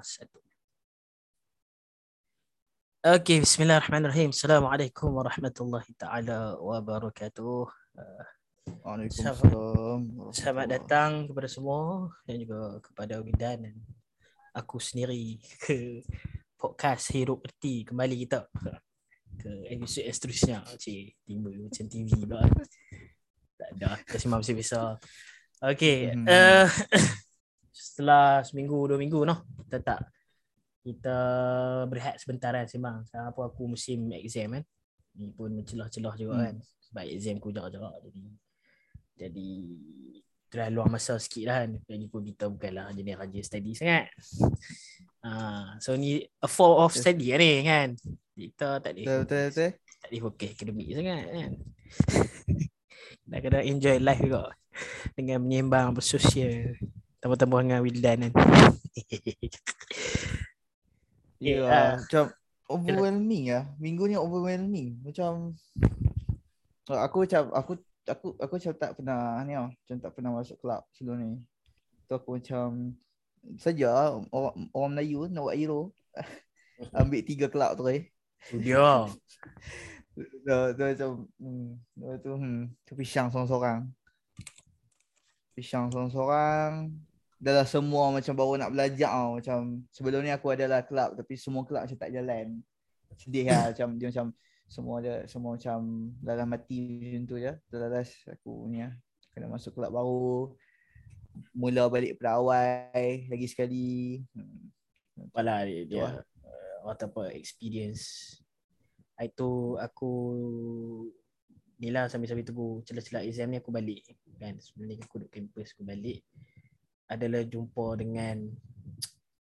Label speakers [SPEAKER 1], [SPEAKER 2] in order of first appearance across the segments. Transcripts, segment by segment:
[SPEAKER 1] Lepas satu. Okey, bismillahirrahmanirrahim. Assalamualaikum warahmatullahi taala wabarakatuh. Uh,
[SPEAKER 2] Waalaikumsalam.
[SPEAKER 1] Selamat datang kepada semua dan juga kepada Widan dan aku sendiri ke podcast Hidup Erti kembali kita ke episod yang seterusnya. Cik, timbul macam TV pula. Tak ada, kita simpan masih besar. Okey,
[SPEAKER 2] Hmm.
[SPEAKER 1] uh, setelah seminggu, dua minggu noh, kita tak kita berehat sebentar kan sembang. Sekarang apa aku musim exam kan. Ni pun mencelah-celah juga
[SPEAKER 2] Hmm.
[SPEAKER 1] kan. Sebab exam aku jarak-jarak jadi jadi terlalu luang masa sikit lah kan. Lagi pun kita bukanlah jenis raja study sangat. Ah, so ni a form of study lah ni kan. Kita tak ada
[SPEAKER 2] betul betul.
[SPEAKER 1] tak ada fokus akademik sangat kan. Nak kena enjoy life juga dengan menyembang bersosial tambah-tambah dengan Wildan kan.
[SPEAKER 2] Ya,
[SPEAKER 1] Ya,
[SPEAKER 2] yeah, macam overwhelming lah. Minggu ni overwhelming. Macam aku macam aku aku aku macam tak pernah ni tau. Macam tak pernah masuk kelab sebelum ni. Tu aku macam saja orang, orang Melayu nak buat hero. Ambil tiga kelab tu eh.
[SPEAKER 1] Dia.
[SPEAKER 2] Tu, tu macam hmm, tu, tu hmm, tu pisang seorang-seorang. Pisang seorang-seorang. Dah lah semua macam baru nak belajar tau. Macam sebelum ni aku adalah kelab tapi semua kelab macam tak jalan. Sedih lah macam dia macam semua ada semua macam dalam mati macam tu je. Last aku ni lah. Kena masuk kelab baru. Mula balik pada awal lagi sekali. Hmm.
[SPEAKER 1] Apalah dia, dia
[SPEAKER 2] Betul.
[SPEAKER 1] uh, apa experience. Itu aku ni lah sambil-sambil tunggu celah-celah exam ni aku balik kan sebelum ni aku duduk kampus aku balik adalah jumpa dengan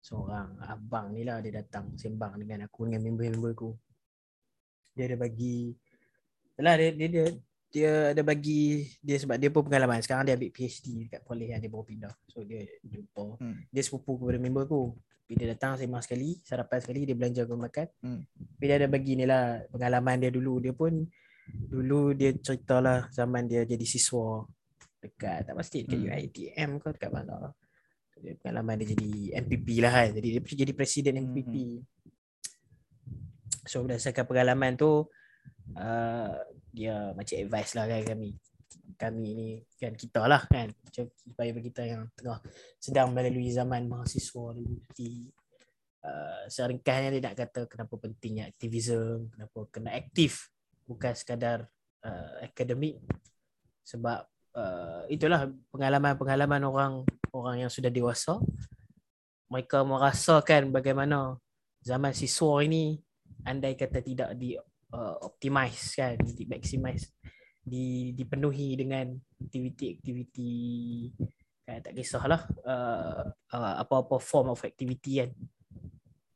[SPEAKER 1] seorang abang ni lah. Dia datang sembang dengan aku dengan member-member aku. Dia ada bagi Yalah dia, dia dia dia ada bagi dia sebab dia pun pengalaman. Sekarang dia ambil PhD dekat Poly kan dia baru pindah. So dia jumpa.
[SPEAKER 2] Hmm.
[SPEAKER 1] dia sepupu kepada member aku. Tapi dia datang sembang sekali sarapan sekali dia belanja aku makan.
[SPEAKER 2] Hmm.
[SPEAKER 1] tapi dia ada bagi ni lah pengalaman dia dulu. Dia pun dulu dia cerita lah zaman dia jadi siswa dekat tak pasti dekat
[SPEAKER 2] Hmm.
[SPEAKER 1] UiTM ke dekat mana dia pengalaman dia jadi MPP lah kan. Jadi dia jadi presiden
[SPEAKER 2] Hmm.
[SPEAKER 1] MPP so berdasarkan pengalaman tu uh, dia macam advice lah kan kami. Kami ni kan kita lah kan. Macam supaya kita yang tengah sedang melalui zaman mahasiswa di uh, seringkasnya dia nak kata kenapa pentingnya aktivism kenapa kena aktif. Bukan sekadar uh, akademik. Sebab uh, itulah pengalaman-pengalaman orang orang yang sudah dewasa mereka merasakan bagaimana zaman siswa ini andai kata tidak di uh, optimize kan di maximize di dipenuhi dengan aktiviti-aktiviti kan tak kisahlah uh, uh, apa-apa form of activity kan.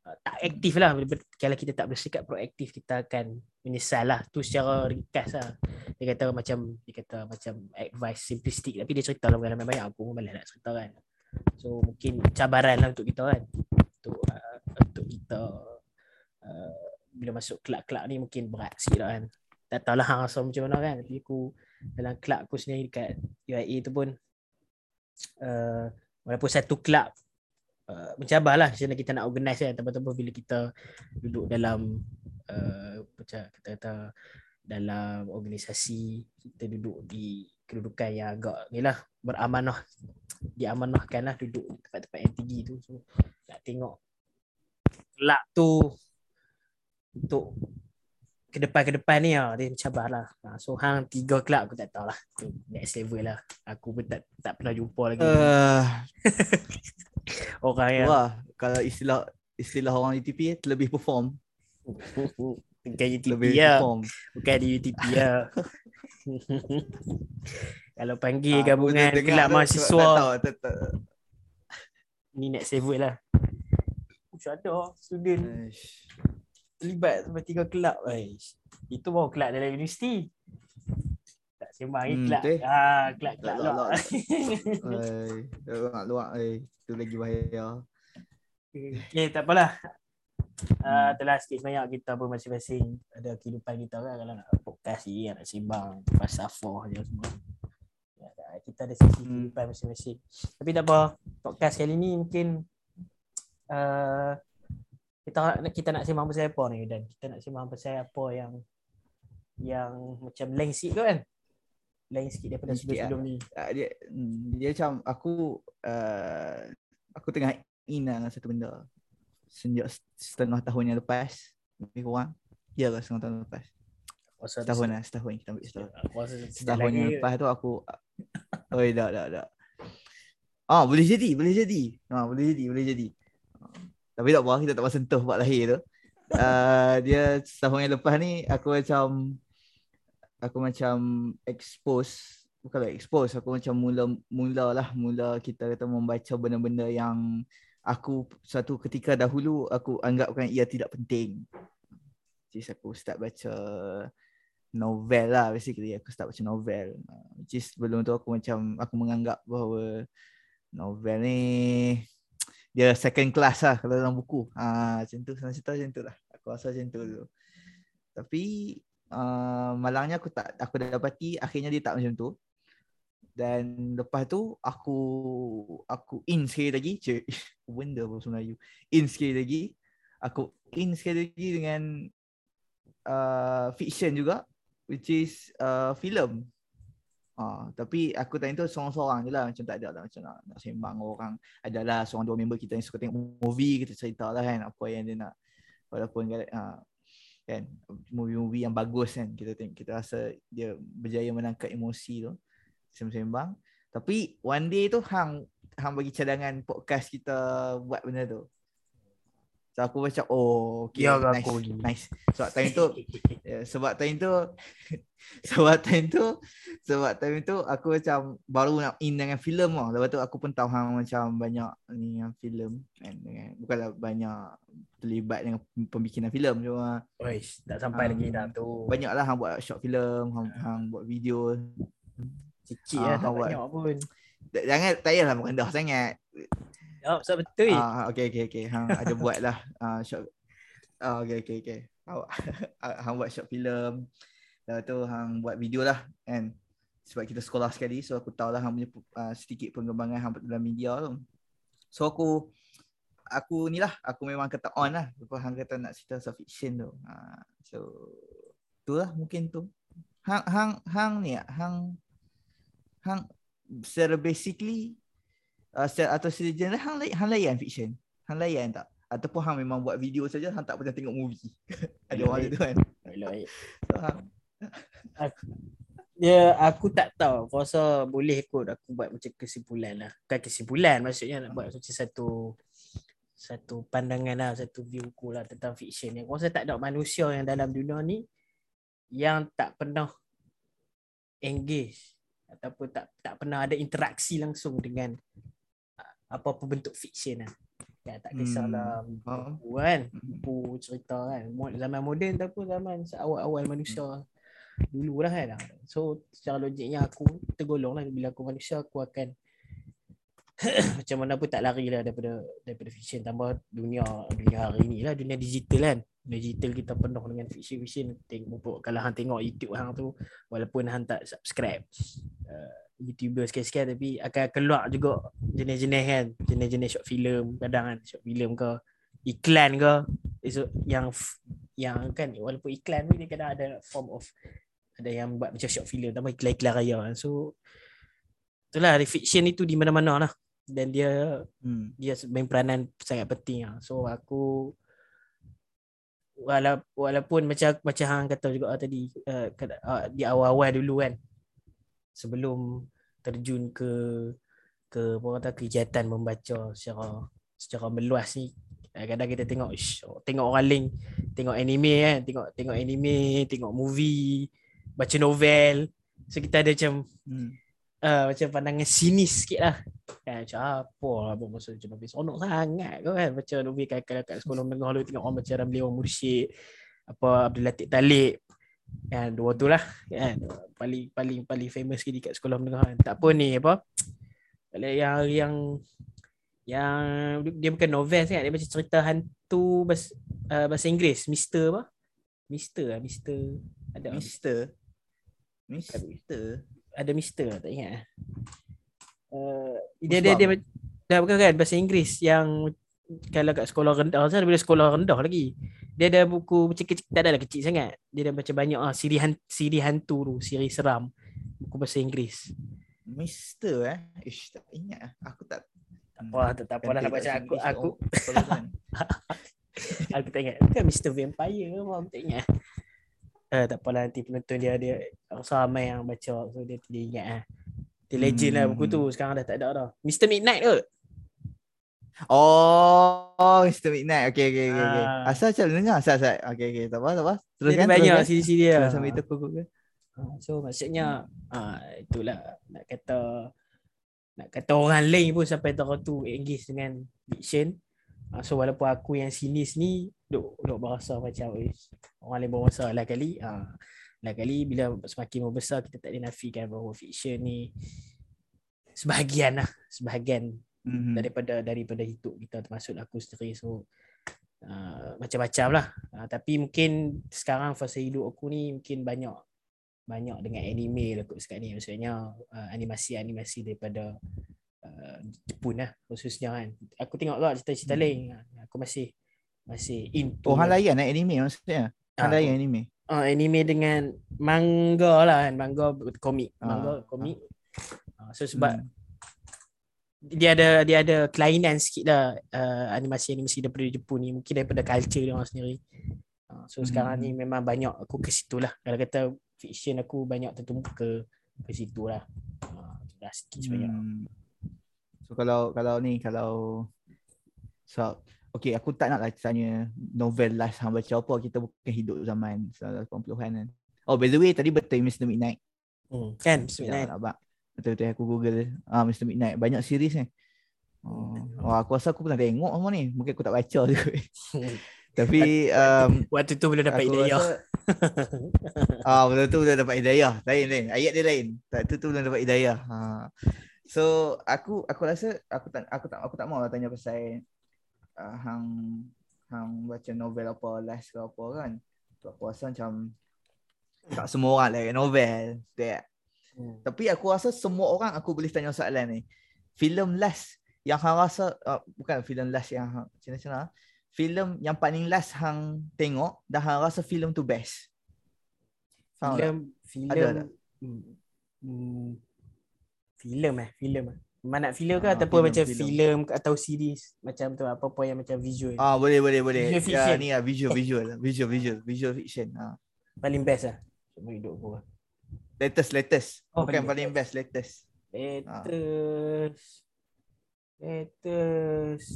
[SPEAKER 1] Uh, tak aktif lah kalau kita tak bersikap proaktif kita akan menyesal lah tu secara ringkas lah. Dia kata macam dia kata macam advice simplistic tapi dia cerita lah banyak aku pun malas nak cerita kan. So mungkin cabaran lah untuk kita kan. Untuk uh, untuk kita uh, bila masuk kelab-kelab ni mungkin berat sikit lah kan. Tak tahulah hang rasa macam mana kan. Tapi aku dalam kelab aku sendiri dekat UIA tu pun uh, walaupun satu kelab uh, mencabar lah. Macam mana kita nak organize kan. Tambah-tambah bila kita duduk dalam uh, macam kata-kata dalam organisasi kita duduk di kedudukan yang agak ni lah beramanah diamanahkan lah duduk di tempat-tempat yang tinggi tu. So nak tengok kelab tu untuk ke depan ke depan ni lah dia mencabar lah. Ha, so hang tiga kelab aku tak tahu lah. Tu next level lah. Aku pun tak tak pernah jumpa lagi.
[SPEAKER 2] Uh,
[SPEAKER 1] orang yang
[SPEAKER 2] wah, kalau istilah istilah orang UTP terlebih perform,
[SPEAKER 1] bukan UTP
[SPEAKER 2] lebih
[SPEAKER 1] ya
[SPEAKER 2] perform.
[SPEAKER 1] bukan di UTP ya kalau panggil
[SPEAKER 2] Ah,
[SPEAKER 1] gabungan
[SPEAKER 2] dengar
[SPEAKER 1] kelab mahasiswa
[SPEAKER 2] Tak tahu, tak, tak.
[SPEAKER 1] ni next level lah macam ada student
[SPEAKER 2] Ish.
[SPEAKER 1] terlibat sampai tiga kelab guys. Itu baru kelab dalam universiti. Tak sembang lagi
[SPEAKER 2] Hmm,
[SPEAKER 1] kelab.
[SPEAKER 2] betul.
[SPEAKER 1] Ah, kelab kelab
[SPEAKER 2] Lak, lak,
[SPEAKER 1] lah.
[SPEAKER 2] Oi, luak-luak eh. Itu lagi bahaya.
[SPEAKER 1] Okay, tak apalah. Uh, telah sikit sebanyak kita pun masing-masing ada kehidupan kita kan kalau nak podcast ni nak sembang falsafah je semua. Ya, kita ada sisi
[SPEAKER 2] Hmm.
[SPEAKER 1] kehidupan masing-masing. Tapi tak apa, podcast kali ni mungkin uh, kita nak kita nak sembang pasal apa ni dan kita nak sembang pasal apa yang yang macam lain sikit kan? Lain sikit daripada
[SPEAKER 2] Lain sikit
[SPEAKER 1] sebelum ni.
[SPEAKER 2] uh, dia hmm, dia macam aku uh, aku tengah in lah dengan satu benda sejak setengah tahun yang lepas lebih kurang. Ya lah setengah tahun lepas.
[SPEAKER 1] Pasal
[SPEAKER 2] setahun lah setahun kita ambil setahun.
[SPEAKER 1] Sekejap
[SPEAKER 2] setahun yang lepas tu aku oh tak tak tak ah boleh jadi boleh jadi. Ah boleh jadi boleh jadi. Tapi tak apa kita tak pasal sentuh buat lahir tu. Uh, dia setahun yang lepas ni aku macam aku macam expose bukanlah expose aku macam mula mula lah mula kita kata membaca benda-benda yang aku satu ketika dahulu aku anggapkan ia tidak penting. Jadi aku start baca novel lah basically. Aku start baca novel. Which is sebelum tu aku macam aku menganggap bahawa novel ni dia second class lah kalau dalam buku. Ah macam tu. Senang cerita macam tu lah. Aku rasa macam tu dulu. Tapi uh, malangnya aku tak aku dapati akhirnya dia tak macam tu dan lepas tu aku aku in sekali lagi cik benda apa Melayu in sekali lagi. Aku in sekali lagi dengan uh, fiction juga which is uh, film. Ah, tapi aku time tu seorang-seorang je lah. Macam tak ada lah macam nak, nak sembang orang. Adalah seorang dua member kita yang suka tengok movie kita cerita lah kan apa yang dia nak. Walaupun uh, kan movie-movie yang bagus kan kita tengok kita rasa dia berjaya menangkap emosi tu sembang-sembang. Tapi one day tu hang hang bagi cadangan podcast kita buat benda tu. So aku macam oh okay,
[SPEAKER 1] Ya,
[SPEAKER 2] nice,
[SPEAKER 1] aku
[SPEAKER 2] nice. Sebab time tu ya, sebab time tu sebab time tu sebab time tu aku macam baru nak in dengan filem lah. Lepas tu aku pun tahu hang macam banyak ni yang filem kan dengan bukanlah banyak terlibat dengan pembikinan filem cuma
[SPEAKER 1] Oish, tak sampai
[SPEAKER 2] Ah,
[SPEAKER 1] lagi dah tu.
[SPEAKER 2] banyaklah hang buat short filem, hang, hang buat video.
[SPEAKER 1] Sikit
[SPEAKER 2] Ah,
[SPEAKER 1] lah, tak
[SPEAKER 2] awal.
[SPEAKER 1] banyak pun.
[SPEAKER 2] Jangan tak payahlah merendah sangat.
[SPEAKER 1] Ya, so betul.
[SPEAKER 2] Ah, okay, okay, okay. Hang ada buat lah ah, short. Ah, okay, okay, okay. Awak hang buat short filem. Lepas tu hang buat video lah kan. Sebab kita sekolah sekali so aku tahu lah hang punya uh, sedikit pengembangan hang dalam media tu. So aku aku ni lah aku memang kata on lah. Lepas hang kata nak cerita pasal fiction tu. Ha, so tu lah mungkin tu. Hang hang hang ni ah, hang hang secara basically uh, secara, atau secara general hang, lay- hang layan fiction. Hang layan tak? Ataupun hang memang buat video saja hang tak pernah tengok movie. Ada orang tu kan.
[SPEAKER 1] Elok.
[SPEAKER 2] So, hang,
[SPEAKER 1] Ya, aku tak tahu. Aku rasa boleh kot aku buat macam kesimpulan lah. Bukan kesimpulan maksudnya nak buat macam satu satu pandangan lah, satu view ku lah tentang fiction ni. Aku rasa tak ada manusia yang dalam dunia ni yang tak pernah engage ataupun tak tak pernah ada interaksi langsung dengan uh, apa-apa bentuk fiction lah. Ya, tak kisahlah
[SPEAKER 2] faham.
[SPEAKER 1] buku kan, buku cerita kan. Zaman moden tu pun zaman awal-awal manusia dulu lah kan. So secara logiknya aku tergolong lah bila aku manusia aku akan macam mana pun tak lari lah daripada daripada fiction tambah dunia dunia hari ni lah dunia digital kan digital kita penuh dengan fiction-fiction. Tengok kalau hang tengok YouTube hang tu walaupun hang tak subscribe uh, YouTuber sekian-sekian tapi akan keluar juga jenis-jenis kan. Jenis-jenis short film kadang kan short film ke iklan ke. So, yang yang kan walaupun iklan ni dia kadang ada form of ada yang buat macam short film tambah iklan-iklan raya kan. So itulah fiction itu di mana-mana lah. Dan dia
[SPEAKER 2] Hmm.
[SPEAKER 1] dia main peranan sangat penting lah. So aku wala, walaupun macam macam hang kata juga tadi uh, di awal-awal dulu kan sebelum terjun ke ke apa kata kegiatan membaca secara secara meluas ni kadang kita tengok ish, tengok orang lain tengok anime kan tengok tengok anime tengok movie baca novel so kita ada macam
[SPEAKER 2] Hmm.
[SPEAKER 1] Uh, macam pandangan sinis sikit lah. Kan macam apa lah apa maksud macam habis? Sonok sangat kau kan. Baca novel kakak kat sekolah menengah lu tengok orang baca Ramli orang mursyid apa Abdul Latif Talib. Kan dua tu lah kan. Paling paling paling famous sekali kat sekolah menengah kan. Tak apa ni apa? Kalau yang yang yang dia bukan novel sangat. Dia macam cerita hantu bahasa, uh, bahasa Inggeris. Mister apa? Mister lah Mister. Ada.
[SPEAKER 2] Mister. Mister.
[SPEAKER 1] Ada Mister tak ingat. Uh, dia dia dia dah bukan kan bahasa Inggeris yang kalau kat sekolah rendah saya daripada sekolah rendah lagi. Dia ada buku macam kecil tak adalah kecil sangat. Dia dah baca banyak ah siri hantu, siri hantu tu, siri seram. Buku bahasa Inggeris.
[SPEAKER 2] Mister eh. Ish, tak ingat. ah. Aku tak
[SPEAKER 1] Tak apa, tak, tak apa lah nak baca aku aku aku tak ingat. Bukan Mr Vampire ke apa aku tak ingat. Eh tak apalah nanti penonton dia dia rasa ramai yang baca so dia dia ingat ah. Dia legend lah buku tu sekarang dah tak ada dah. Mr Midnight tu.
[SPEAKER 2] Oh, Mr. Midnight. Okay, okay, okay. okay.
[SPEAKER 1] Ah.
[SPEAKER 2] Asal macam dengar. Asal, asal. Okay, okay. Tak apa, tak apa.
[SPEAKER 1] Dia
[SPEAKER 2] Teruskan,
[SPEAKER 1] ada banyak
[SPEAKER 2] teruskan.
[SPEAKER 1] siri-siri dia.
[SPEAKER 2] Terus sampai itu aku Google.
[SPEAKER 1] Ah, So maksudnya ah itulah nak kata nak kata orang lain pun sampai tahu tu engage dengan fiction. Ah, so walaupun aku yang sinis ni duk duk berasa macam "Ish, orang lain berasa lah kali. Ah lah kali bila semakin membesar kita tak boleh nafikan bahawa fiction ni sebahagian lah sebahagian
[SPEAKER 2] Mhm.
[SPEAKER 1] daripada daripada hidup kita termasuk aku sendiri so uh, macam-macam lah uh, tapi mungkin sekarang fasa hidup aku ni mungkin banyak banyak dengan anime lah kot sekarang ni maksudnya uh, animasi-animasi daripada uh, Jepun lah khususnya kan aku tengok lah cerita-cerita
[SPEAKER 2] Hmm.
[SPEAKER 1] lain aku masih masih into
[SPEAKER 2] Oh, hang layan eh, anime maksudnya? Hang
[SPEAKER 1] Ah,
[SPEAKER 2] layan anime?
[SPEAKER 1] uh, anime dengan manga lah kan manga komik manga
[SPEAKER 2] Ah,
[SPEAKER 1] komik uh, so sebab
[SPEAKER 2] Hmm.
[SPEAKER 1] dia ada dia ada kelainan sikit lah uh, animasi-animasi daripada Jepun ni mungkin daripada culture dia orang sendiri uh, so sekarang ni
[SPEAKER 2] Hmm.
[SPEAKER 1] memang banyak aku ke situ lah kalau kata fiction aku banyak tertumpu ke ke situ lah uh, dah sikit sebanyak
[SPEAKER 2] Hmm. So kalau kalau ni kalau so okay aku tak nak lah tanya novel last hang baca apa kita bukan hidup zaman 80-an kan. Oh by the way tadi betul Mr Midnight.
[SPEAKER 1] hmm. kan Bismillah
[SPEAKER 2] nak bak. Betul-betul aku google ah Mr Midnight banyak series ni. Oh, oh aku rasa aku pernah tengok semua ni. Mungkin aku tak baca je. Tapi um,
[SPEAKER 1] waktu tu belum dapat hidayah
[SPEAKER 2] rasa ah betul tu belum dapat hidayah. Lain lain. Ayat dia lain. Tak tu tu belum dapat hidayah. Ha. So aku aku rasa aku tak aku tak aku tak mau lah tanya pasal uh, hang hang baca novel apa last ke apa kan. Aku rasa macam tak semua orang like novel. Tak.
[SPEAKER 1] Hmm.
[SPEAKER 2] Tapi aku rasa semua orang aku boleh tanya soalan ni. Filem last yang hang rasa uh, bukan filem last yang hang macam-macam filem yang paling last hang tengok dah hang rasa filem tu best.
[SPEAKER 1] Filem filem hmm. hmm. filem eh filem eh mana filem ke
[SPEAKER 2] Ah,
[SPEAKER 1] ataupun
[SPEAKER 2] filem,
[SPEAKER 1] macam
[SPEAKER 2] filem.
[SPEAKER 1] atau series macam tu apa-apa yang macam visual
[SPEAKER 2] Ah boleh boleh boleh.
[SPEAKER 1] Visual fiction.
[SPEAKER 2] Ya ni lah visual visual visual visual visual fiction. Ha.
[SPEAKER 1] paling best lah Cuma hidup aku lah.
[SPEAKER 2] Latest latest.
[SPEAKER 1] Oh,
[SPEAKER 2] Bukan
[SPEAKER 1] paling
[SPEAKER 2] paling best latest.
[SPEAKER 1] Latest Latest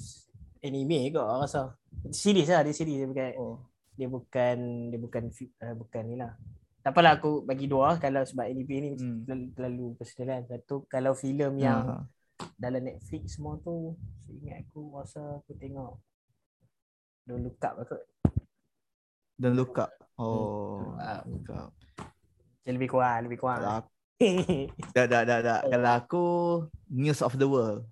[SPEAKER 1] Anime ke aku rasa Series lah dia series dia bukan
[SPEAKER 2] Oh.
[SPEAKER 1] Dia bukan Dia bukan uh, Bukan ni lah Tak apalah aku bagi dua Kalau sebab anime ni
[SPEAKER 2] Hmm.
[SPEAKER 1] terlalu, terlalu personal kan Satu kalau filem yang
[SPEAKER 2] Ha.
[SPEAKER 1] Dalam Netflix semua tu Ingat aku rasa aku tengok Don't look up kot
[SPEAKER 2] Don't look up. Oh.
[SPEAKER 1] Ah.
[SPEAKER 2] Don't look up.
[SPEAKER 1] Macam lebih kurang Lebih kurang
[SPEAKER 2] Kalau aku, dah, dah, dah, dah. Kalau aku News of the World.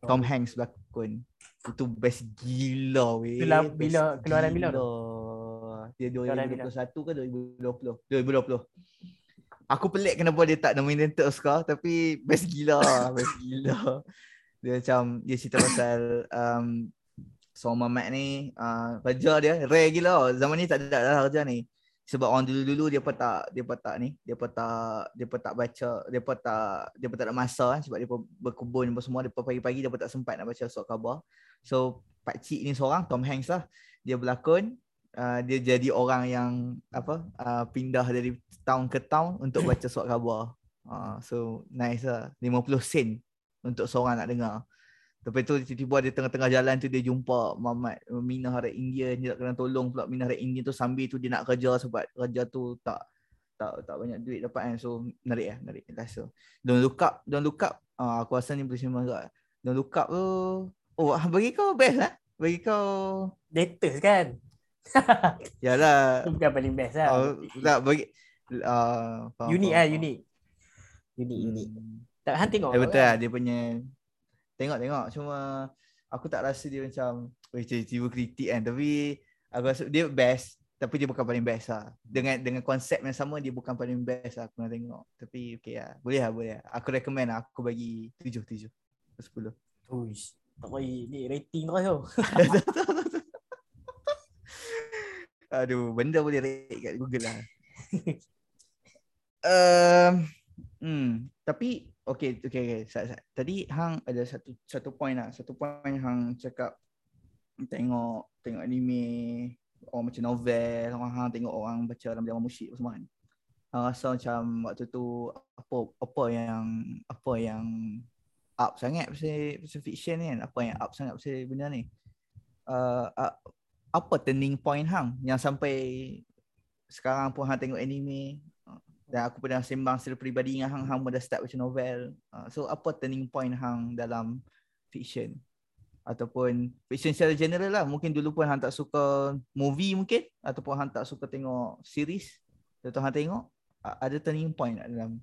[SPEAKER 2] Tom Hanks berlakon. Itu best gila weh.
[SPEAKER 1] Itulah bila- keluaran bila tu?
[SPEAKER 2] Dia
[SPEAKER 1] Keluaran
[SPEAKER 2] 2021 ke 2020? 2020. Aku pelik kenapa dia tak nominated Oscar tapi best gila, best gila. Dia macam dia cerita pasal um, seorang mamat ni uh, kerja dia rare gila. Zaman ni tak ada dah kerja ni. Sebab orang dulu-dulu dia pun tak dia pun tak ni, dia pun tak dia pun tak baca, dia pun tak dia pun tak ada masa kan sebab dia pun berkebun apa semua, dia pun pagi-pagi dia pun tak sempat nak baca surat khabar. So pak cik ni seorang Tom Hanks lah. Dia berlakon uh, dia jadi orang yang apa uh, pindah dari town ke town untuk baca surat khabar. Uh, so nice lah. 50 sen untuk seorang nak dengar. Lepas tu tiba-tiba dia tengah-tengah jalan tu dia jumpa Mamat Minah Rakyat India. Dia nak kena tolong pula Minah Rakyat India tu sambil tu dia nak kerja sebab kerja tu tak tak tak banyak duit dapat kan. So narik lah narik lah so don't look up don't look up. Uh, aku rasa ni boleh sembang juga. Don't look up tu oh bagi kau best lah. Bagi kau
[SPEAKER 1] Latest kan
[SPEAKER 2] yalah.
[SPEAKER 1] Itu bukan paling best lah.
[SPEAKER 2] Oh, tak bagi uh, faham,
[SPEAKER 1] Unik
[SPEAKER 2] faham,
[SPEAKER 1] lah
[SPEAKER 2] faham.
[SPEAKER 1] unik Unik unik
[SPEAKER 2] Hmm.
[SPEAKER 1] Tak Han tengok
[SPEAKER 2] Eh, betul lah dia punya tengok tengok. Cuma aku tak rasa dia macam oh tiba kritik kan. Tapi aku rasa dia best tapi dia bukan paling best lah. Dengan dengan konsep yang sama dia bukan paling best lah aku nak tengok. Tapi okey lah. Boleh lah boleh lah. Aku recommend lah aku bagi 7 7 10
[SPEAKER 1] Uish. Tak boleh ni rating kau tu.
[SPEAKER 2] Aduh, benda boleh rate kat Google lah. um, hmm, tapi okay, okay, okay. Sa, sa. Tadi hang ada satu satu point lah. Satu point hang cakap tengok tengok anime orang macam novel, orang hang tengok orang baca dalam drama musyik semua kan. Hang rasa macam waktu tu apa apa yang apa yang up sangat pasal pasal fiction ni kan. Apa yang up sangat pasal benda ni. Uh, uh, apa turning point hang yang sampai sekarang pun hang tengok anime dan aku pernah sembang secara peribadi dengan hang hang dah start baca novel. Uh, so apa turning point hang dalam fiction? Ataupun fiction secara general lah. Mungkin dulu pun hang tak suka movie mungkin. Ataupun hang tak suka tengok series. Tentu hang tengok. Ada turning point tak dalam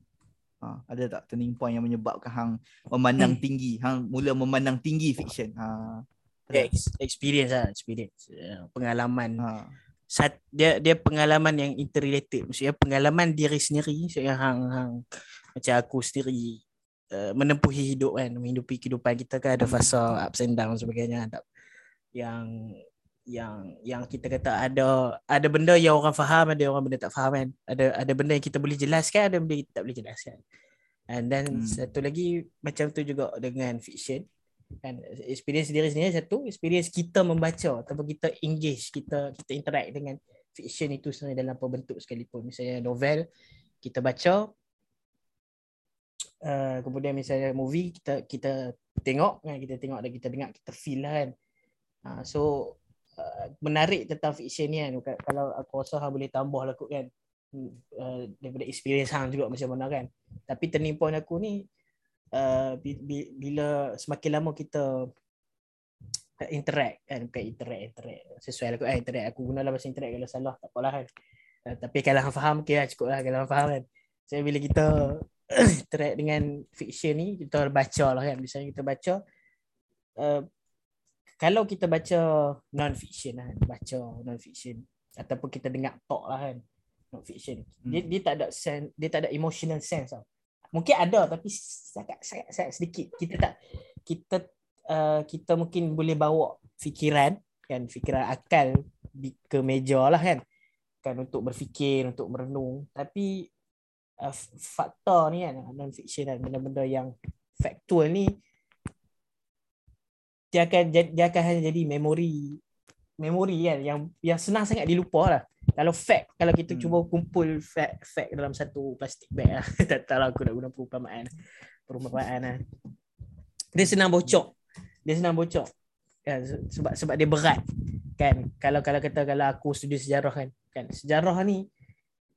[SPEAKER 2] Ha, ada tak turning point yang menyebabkan hang memandang tinggi, hang mula memandang tinggi fiction. Ha,
[SPEAKER 1] Ex- experience lah experience. Uh, pengalaman. Ha. Sat, dia dia pengalaman yang interrelated. Maksudnya pengalaman diri sendiri. Maksudnya hang hang macam aku sendiri uh, menempuhi hidup kan menghidupi kehidupan kita kan. Ada fasa ups and downs sebagainya. Tak yang yang yang kita kata ada ada benda yang orang faham ada orang benda tak faham kan. Ada ada benda yang kita boleh jelaskan ada benda yang kita tak boleh jelaskan and then hmm. satu lagi macam tu juga dengan fiction kan experience diri sendiri satu experience kita membaca ataupun kita engage kita kita interact dengan fiction itu sebenarnya dalam apa bentuk sekalipun. Misalnya novel kita baca uh, kemudian misalnya movie kita kita tengok kan kita tengok dan kita dengar kita feel lah kan. Uh, so uh, menarik tentang fiction ni kan. Kalau aku rasa boleh tambah lah kot kan. Uh, daripada experience hang juga macam mana kan. Tapi turning point aku ni uh, bila semakin lama kita interact kan bukan interact interact sesuai lah eh, interact. Aku guna lah bahasa interact kalau salah tak apalah kan. Uh, tapi kalau hang faham okey lah cukup lah kalau hang faham kan. So bila kita interact dengan fiction ni kita baca lah kan. Misalnya kita baca uh, kalau kita baca non fiction lah kan, baca non fiction ataupun kita dengar talk lah kan non fiction hmm. dia dia tak ada sense dia tak ada emotional sense tau mungkin ada tapi sangat sangat, sangat sedikit. Kita tak kita uh, kita mungkin boleh bawa fikiran kan? Fikiran akal di, ke meja lah kan? Kan untuk berfikir untuk merenung. Tapi uh, fakta ni kan? Non fiction kan? Benda-benda yang faktual ni dia akan dia akan hanya jadi memori memori kan yang yang senang sangat dilupa lah. Kalau fact kalau kita hmm. cuba kumpul fact fact dalam satu plastik bag lah. Tak tahu lah aku nak guna perumpamaan perumpamaan lah. Dia senang bocor dia senang bocor kan sebab sebab dia berat. Kan kalau kalau kata kalau aku studi sejarah kan kan sejarah ni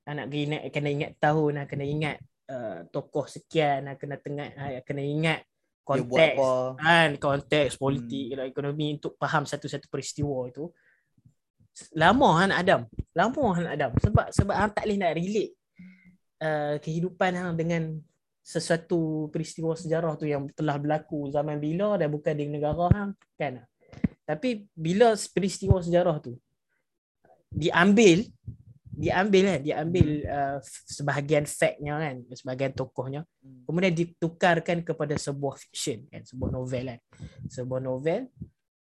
[SPEAKER 1] anak kena kena ingat tahun nak kena ingat uh, tokoh sekian nak kena tengah kena ingat konteks kan konteks politik hmm. ekonomi untuk faham satu-satu peristiwa itu lama Han Adam. Lama Han Adam sebab sebab hang tak boleh nak relate uh, kehidupan hang dengan sesuatu peristiwa sejarah tu yang telah berlaku zaman bila dan bukan di negara hang kan. Tapi bila peristiwa sejarah tu diambil diambil kan diambil uh, sebahagian factnya kan sebahagian tokohnya. Hmm. kemudian ditukarkan kepada sebuah fiction kan sebuah novel kan. Sebuah novel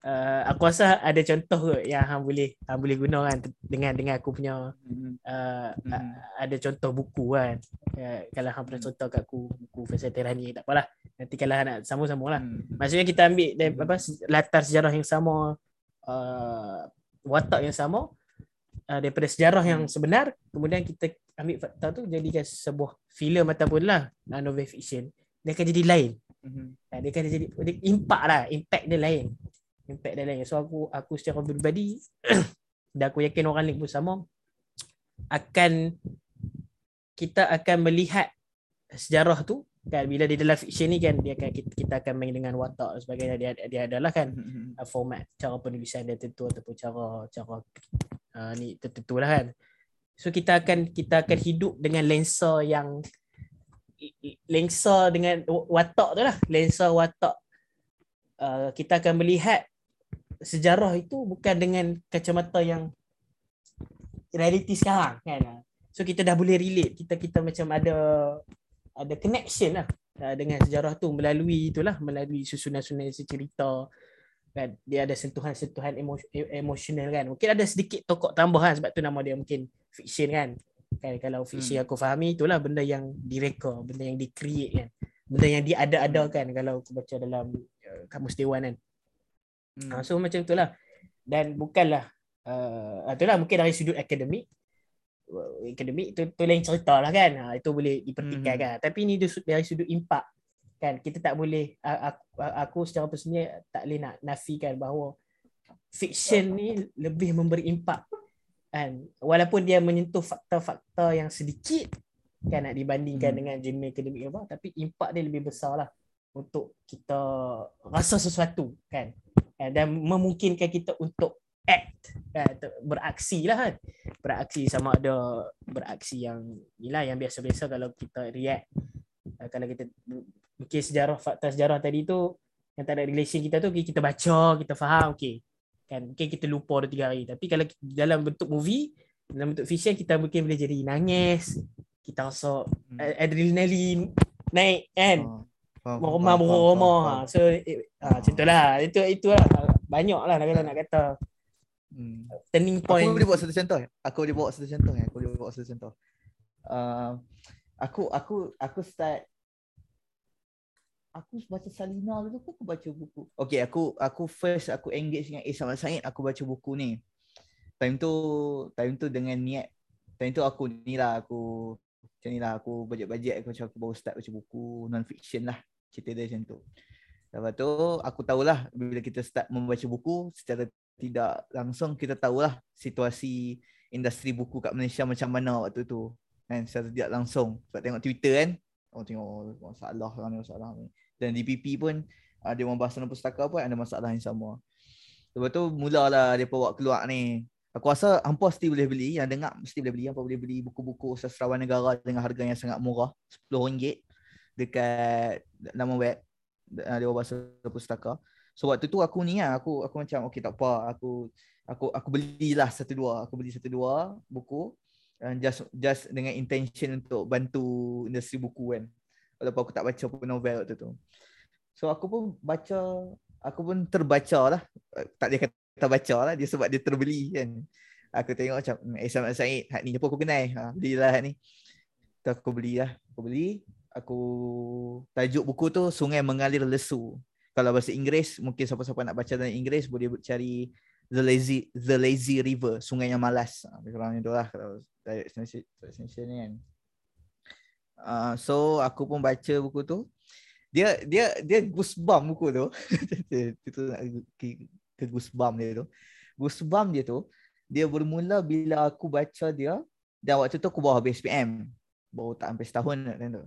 [SPEAKER 1] uh, aku rasa ada contoh ke yang hang boleh hang boleh guna kan dengan dengan aku punya uh, mm. ada contoh buku kan. Uh, kalau hang pernah contoh kat aku buku Faisal Tirani tak apalah. Nanti kalau hang nak sama-sama lah. Maksudnya kita ambil dari, apa latar sejarah yang sama uh, watak yang sama uh, daripada sejarah yang sebenar kemudian kita ambil fakta tu jadikan sebuah filem ataupun lah novel fiction dia akan jadi lain. Mm-hmm. dia akan jadi dia impact lah impact dia lain. Impact dia lain. So aku aku secara pribadi dan aku yakin orang lain pun sama akan kita akan melihat sejarah tu kan? Bila di dalam fiction ni kan dia akan kita, kita akan main dengan watak dan sebagainya. Dia dia adalah kan uh, format cara penulisan dia tentu ataupun cara cara uh, ni tertentu lah kan. So kita akan kita akan hidup dengan lensa yang lensa dengan watak tu lah. Lensa watak. Uh, kita akan melihat sejarah itu bukan dengan kacamata yang realiti sekarang kan. So kita dah boleh relate. Kita kita macam ada ada connection lah uh, dengan sejarah tu melalui itulah melalui susunan-susunan cerita kan? Dia ada sentuhan-sentuhan emo- e-, emosional kan? Mungkin ada sedikit tokok tambahan sebab tu nama dia mungkin fiction kan? Kan? Kalau fiksi hmm. aku fahami itulah benda yang direka benda yang di create kan? Benda yang diada-adakan kalau aku baca dalam uh, kamus dewan kan? Hmm. uh, so macam itulah dan bukanlah uh, itulah mungkin dari sudut akademik. Akademik tu, tu lain cerita lah kan? Ha, itu boleh dipertikaikan. Hmm. Kan. tapi ni dari sudut impak kan kita tak boleh aku, aku secara personal tak boleh nak nafikan bahawa fiction ni lebih memberi impak kan. Walaupun dia menyentuh fakta-fakta yang sedikit kan nak dibandingkan hmm. dengan genre akademik apa tapi impak dia lebih besar lah untuk kita rasa sesuatu kan. Dan memungkinkan kita untuk act kan beraksi lah kan. Beraksi sama ada beraksi yang inilah yang biasa-biasa kalau kita react kalau kita mungkin sejarah fakta sejarah tadi tu yang tak ada relation kita tu okay, kita baca kita faham okey. Kan? Mungkin kita lupa dua tiga hari. Tapi kalau dalam bentuk movie dalam bentuk fiction kita mungkin boleh jadi nangis kita rasa hmm. adrenalin naik kan? Meromah meromah so eh, ah, macam tu lah itu itu lah banyak lah kalau nak kata. Hmm. turning point
[SPEAKER 2] aku boleh buat satu contoh aku boleh buat satu contoh aku boleh buat satu contoh. Uh, aku aku aku start aku baca Salina dulu aku baca buku. Okay, aku aku first aku engage dengan Isam Said, aku baca buku ni. Time tu time tu dengan niat time tu aku ni lah aku macam ni lah aku bajet-bajet aku macam aku baru start baca buku non fiction lah cerita dia macam tu. Lepas tu aku tahulah bila kita start membaca buku secara tidak langsung kita tahulah situasi industri buku kat Malaysia macam mana waktu tu. Kan secara tidak langsung sebab tengok Twitter kan orang tengok oh, masalah lah ni masalah ni. Dan DPP pun uh, dia membahas dalam pustaka pun ada masalah yang sama. Lepas tu mulalah dia bawa keluar ni. Aku rasa hampa mesti boleh beli, yang dengar mesti boleh beli, hampa boleh beli buku-buku sastrawan negara dengan harga yang sangat murah, RM10 dekat nama web uh, dia bahasa pustaka. So waktu tu aku ni lah, aku aku macam okey tak apa, aku aku aku belilah satu dua, aku beli satu dua buku uh, just just dengan intention untuk bantu industri buku kan. Walaupun aku tak baca pun novel waktu tu. So aku pun baca aku pun terbaca lah. Eh, tak dia kata baca lah dia sebab dia terbeli kan. Aku tengok macam eh Sam Said hak ni apa aku kenal ha, belilah hak ni. Tu aku beli lah. Aku beli aku tajuk buku tu Sungai Mengalir Lesu. Kalau bahasa Inggeris mungkin siapa-siapa nak baca dalam Inggeris boleh cari The Lazy The Lazy River, sungai yang malas. Ah, kurang itu lah kalau extension ni kan. Uh, so aku pun baca buku tu. Dia dia dia goosebump buku tu. itu ke, goosebump dia tu. Goosebump dia tu dia bermula bila aku baca dia dan waktu tu aku bawa habis PM. Baru tak sampai setahun nak tu.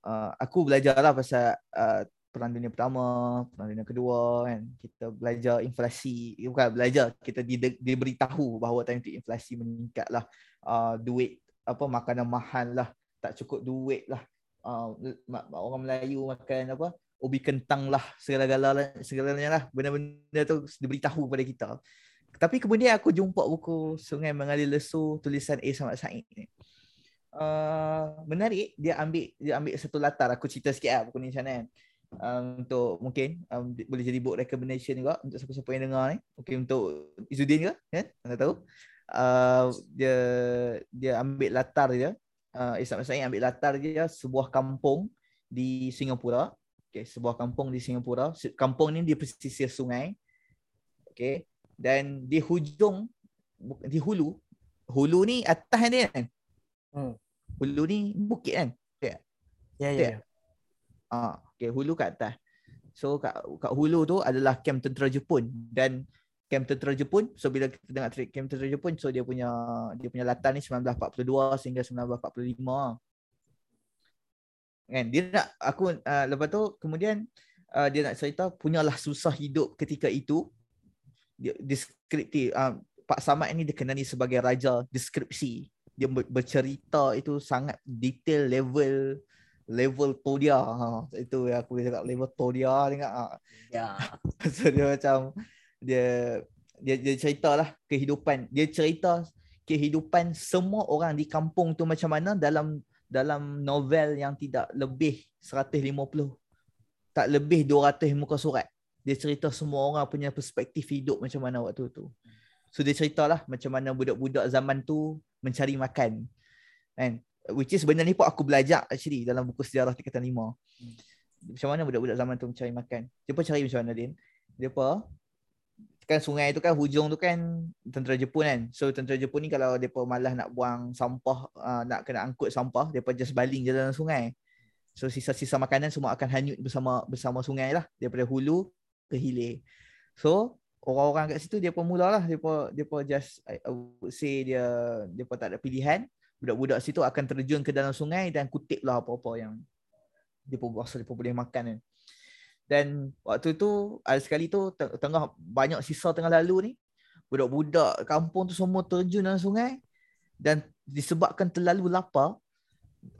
[SPEAKER 2] Uh, aku belajar lah pasal uh, Perang Dunia Pertama, Perang Dunia Kedua kan. Kita belajar inflasi, bukan belajar, kita di, diberitahu bahawa time tu inflasi meningkat lah. Uh, duit, apa makanan mahal lah. Tak cukup duit lah. Uh, orang Melayu makan apa, ubi kentang lah, segala-galanya segala lah. Benda-benda tu diberitahu kepada kita. Tapi kemudian aku jumpa buku Sungai Mengalir Lesu tulisan A. Samad Said ni. Uh, menarik dia ambil dia ambil satu latar aku cerita sikit lah buku ni macam mana kan um, untuk mungkin um, boleh jadi book recommendation juga untuk siapa-siapa yang dengar ni. Mungkin untuk Izudin ke kan? Anda tahu. Uh, dia dia ambil latar dia. Uh, Isam saya ambil latar dia sebuah kampung di Singapura. Okay, sebuah kampung di Singapura. Kampung ni di pesisir sungai. Okay. Dan di hujung di hulu. Hulu ni atas ni kan? Hmm. Hulu ni bukit kan?
[SPEAKER 1] Ya. Ya, ya.
[SPEAKER 2] Ah, okay, hulu kat atas. So kat, kat hulu tu adalah kem tentera Jepun dan kem tentera Jepun. So bila kita dengar kem tentera Jepun, so dia punya dia punya latar ni 1942 sehingga 1945. Kan dia nak aku uh, lepas tu kemudian uh, dia nak cerita punyalah susah hidup ketika itu. Dia deskriptif uh, Pak Samad ni dikenali sebagai raja deskripsi. Dia bercerita itu sangat detail level level Todia. Ha, itu yang aku boleh cakap level Todia tengok. Ha. Ya. so dia macam dia dia dia ceritalah kehidupan. Dia cerita kehidupan semua orang di kampung tu macam mana dalam dalam novel yang tidak lebih 150 tak lebih 200 muka surat dia cerita semua orang punya perspektif hidup macam mana waktu tu so dia ceritalah macam mana budak-budak zaman tu mencari makan kan which is benda ni pun aku belajar actually dalam buku sejarah tingkatan 5 hmm. macam mana budak-budak zaman tu mencari makan dia pun cari macam mana Din dia apa kan sungai tu kan hujung tu kan tentera Jepun kan. So tentera Jepun ni kalau depa malas nak buang sampah uh, nak kena angkut sampah depa just baling je dalam sungai. So sisa-sisa makanan semua akan hanyut bersama bersama sungai lah daripada hulu ke hilir. So orang-orang kat situ dia pun mulalah depa depa just I would say dia depa tak ada pilihan. Budak-budak situ akan terjun ke dalam sungai dan kutip lah apa-apa yang depa rasa depa boleh makan kan. Dan waktu tu ada sekali tu tengah banyak sisa tengah lalu ni budak-budak kampung tu semua terjun dalam sungai dan disebabkan terlalu lapar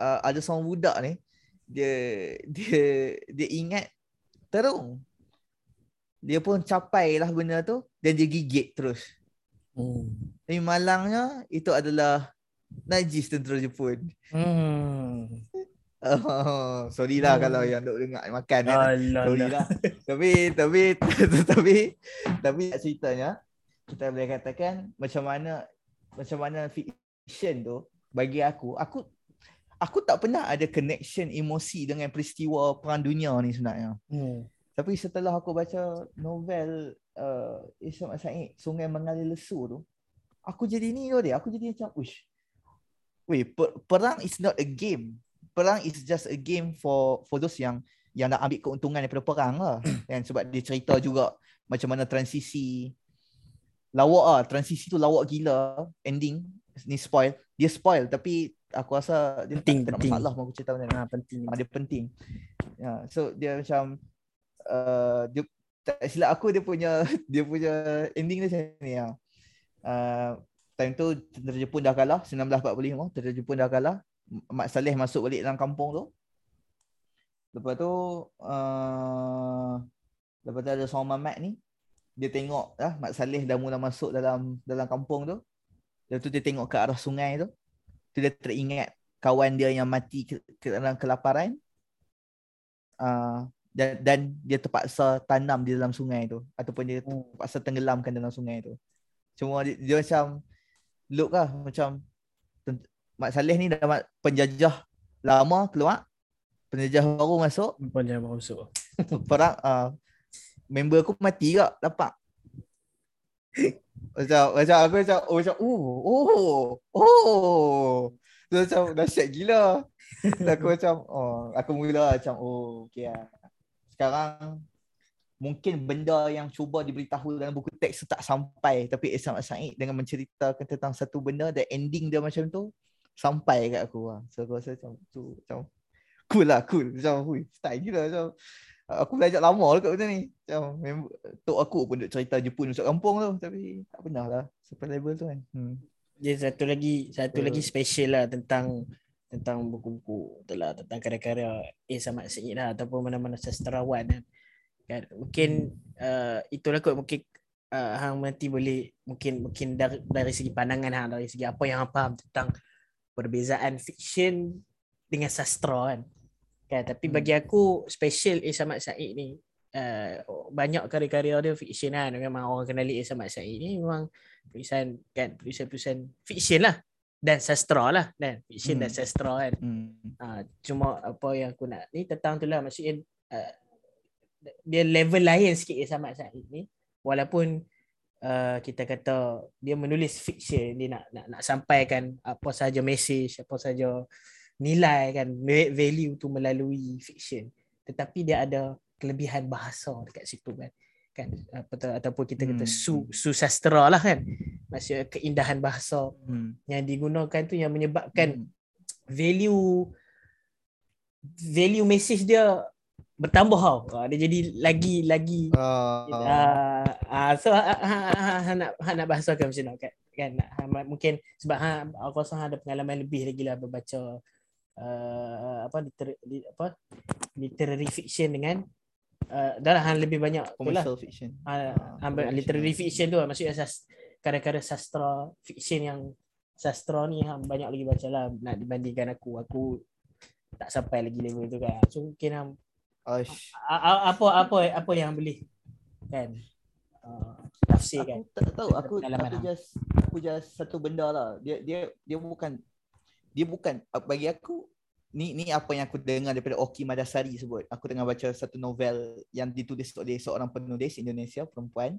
[SPEAKER 2] uh, ada seorang budak ni dia dia dia ingat terung dia pun capai lah benda tu dan dia gigit terus hmm. tapi malangnya itu adalah najis tentera Jepun hmm. Oh, sorry lah oh. kalau yang duk dengar makan kan. Sorry lah. tapi tapi tapi tapi ceritanya kita boleh katakan macam mana macam mana fiction tu bagi aku aku aku tak pernah ada connection emosi dengan peristiwa perang dunia ni sebenarnya. Hmm. Tapi setelah aku baca novel uh, Ismail Said Sungai Mengalir Lesu tu aku jadi ni dia aku jadi macam ush. Weh, per- perang is not a game. Perang is just a game for for those yang yang nak ambil keuntungan daripada perang lah. Kan? Sebab dia cerita juga macam mana transisi. Lawak ah transisi tu lawak gila. Ending ni spoil. Dia spoil tapi aku rasa dia
[SPEAKER 1] penting,
[SPEAKER 2] tak,
[SPEAKER 1] penting.
[SPEAKER 2] masalah aku cerita benda ha, penting. Ha, dia penting. Ya so dia macam uh, dia tak silap aku dia punya dia punya ending dia macam ni ya. Uh, time tu tentera Jepun dah kalah 1945 tentera Jepun dah kalah Mak Saleh masuk balik dalam kampung tu. Lepas tu uh, lepas tu ada seorang mamat ni dia tengok lah Mak Saleh dah mula masuk dalam dalam kampung tu. Lepas tu dia tengok ke arah sungai tu. Tu dia teringat kawan dia yang mati ke, ke dalam kelaparan. Uh, dan, dan dia terpaksa tanam di dalam sungai tu ataupun dia hmm. terpaksa tenggelamkan dalam sungai tu. Cuma dia, dia macam look lah macam Mak Saleh ni dah penjajah lama keluar. Penjajah baru masuk.
[SPEAKER 1] Penjajah baru masuk.
[SPEAKER 2] Perang uh, member aku mati juga dapat. macam macam aku macam oh macam oh oh oh. Tu macam dahsyat gila. aku macam oh aku mula macam oh okey lah. Sekarang mungkin benda yang cuba diberitahu dalam buku teks tak sampai tapi Isam Said dengan menceritakan tentang satu benda dan ending dia macam tu sampai kat aku lah. So aku rasa macam tu macam cool lah cool. Macam hui style gila macam aku belajar lama lah kat benda ni. Macam member, tok aku pun duk cerita Jepun masuk kampung tu tapi tak pernah lah sampai level tu kan. Hmm.
[SPEAKER 1] Dia satu lagi satu uh. lagi special lah tentang tentang buku-buku tu lah tentang karya-karya A. Samad Syed lah ataupun mana-mana sastrawan kan. Kan. Mungkin uh, itulah kot mungkin uh, hang nanti boleh mungkin mungkin dari, dari segi pandangan hang dari segi apa yang hang faham tentang perbezaan fiction dengan sastra kan. Kan tapi hmm. bagi aku special A Samad Said ni uh, banyak karya-karya dia fiction kan. Memang orang kenali A Samad Said ni memang tulisan kan tulisan-tulisan fiction lah dan sastra lah dan fiction hmm. dan sastra kan. Hmm. Uh, cuma apa yang aku nak ni tentang tu lah maksudnya uh, dia level lain sikit A Samad Said ni walaupun uh, kita kata dia menulis fiction dia nak nak nak sampaikan apa saja message apa saja nilai kan value tu melalui fiction tetapi dia ada kelebihan bahasa dekat situ kan kan apa ataupun kita kata hmm. su su sastra lah kan maksudnya keindahan bahasa hmm. yang digunakan tu yang menyebabkan hmm. value value message dia bertambah tau. Uh, dia jadi lagi lagi uh, uh, uh, so ha, ha, ha, ha, nak ha, nak bahasakan macam mana kan? kan ha, mungkin sebab ha, aku rasa ha, ada pengalaman lebih lagi lah membaca uh, apa liter, li, apa literary fiction dengan uh, dah lah lebih banyak
[SPEAKER 2] commercial lah. fiction.
[SPEAKER 1] Uh, uh, literary fiction tu lah, maksudnya asas karya-karya sastra fiction yang sastra ni hang banyak lagi baca lah nak dibandingkan aku. Aku tak sampai lagi level tu kan. So mungkin hang
[SPEAKER 2] Oish.
[SPEAKER 1] a- a- apa apa apa yang boleh kan uh, tafsir kan.
[SPEAKER 2] Aku tak tahu aku aku just aku just satu benda lah. Dia dia dia bukan dia bukan bagi aku ni ni apa yang aku dengar daripada Oki Madasari sebut. Aku tengah baca satu novel yang ditulis oleh seorang penulis Indonesia perempuan.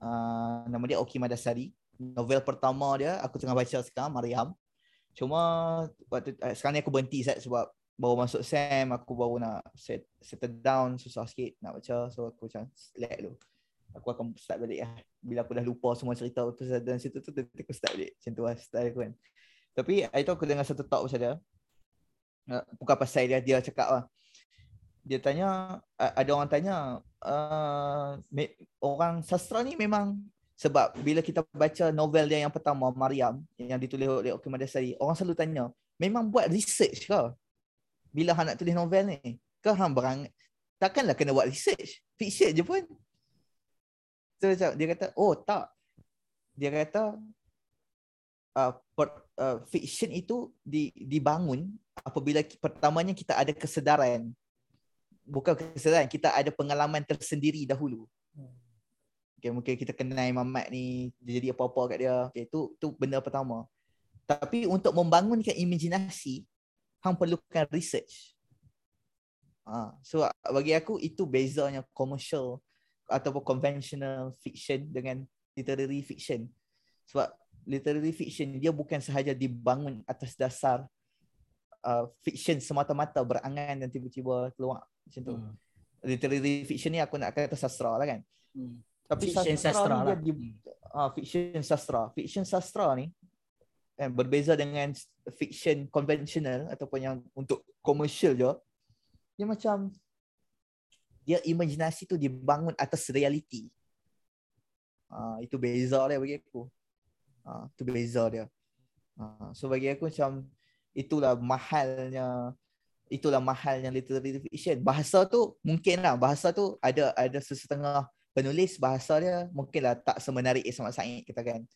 [SPEAKER 2] Uh, nama dia Oki Madasari. Novel pertama dia aku tengah baca sekarang Mariam. Cuma waktu uh, sekarang ni aku berhenti Zat, sebab baru masuk SEM aku baru nak set, settle down susah sikit nak baca so aku macam slack dulu aku akan start balik lah. Bila aku dah lupa semua cerita tu dan situ tu aku start balik. Macam tu lah style aku kan. Tapi hari tu aku dengar satu talk macam dia. Uh, bukan pasal dia, dia cakap lah. Dia tanya, ada orang tanya, uh, orang sastra ni memang sebab bila kita baca novel dia yang pertama, Mariam, yang ditulis oleh Oki Madasari, orang selalu tanya, memang buat research ke? Bila hang nak tulis novel ni? Ke hang berang, takkanlah kena buat research? Fiction je pun. So macam dia kata, oh tak. Dia kata uh, per, uh, fiction itu di, dibangun apabila pertamanya kita ada kesedaran. Bukan kesedaran, kita ada pengalaman tersendiri dahulu. Okay, mungkin kita kenal Imam Mat ni, dia jadi apa-apa kat dia. Okay, tu, tu benda pertama. Tapi untuk membangunkan imajinasi, hang perlukan research. Ha, so bagi aku itu bezanya commercial ataupun conventional fiction dengan literary fiction. Sebab literary fiction dia bukan sahaja dibangun atas dasar uh, fiction semata-mata berangan dan tiba-tiba keluar macam tu.
[SPEAKER 1] Hmm.
[SPEAKER 2] Literary fiction ni aku nak kata sastra lah kan.
[SPEAKER 1] Hmm.
[SPEAKER 2] Tapi
[SPEAKER 1] Fiction sastra
[SPEAKER 2] ni dia
[SPEAKER 1] lah.
[SPEAKER 2] di, uh, fiction sastra. Fiction sastra ni eh, berbeza dengan fiction konvensional ataupun yang untuk komersial je. Dia macam dia imajinasi tu dibangun atas realiti. Uh, itu beza dia bagi aku. Uh, itu beza dia. Uh, so bagi aku macam itulah mahalnya itulah mahalnya literary fiction. Bahasa tu mungkin lah bahasa tu ada ada sesetengah penulis bahasa dia mungkinlah tak semenarik Ismail Said katakan.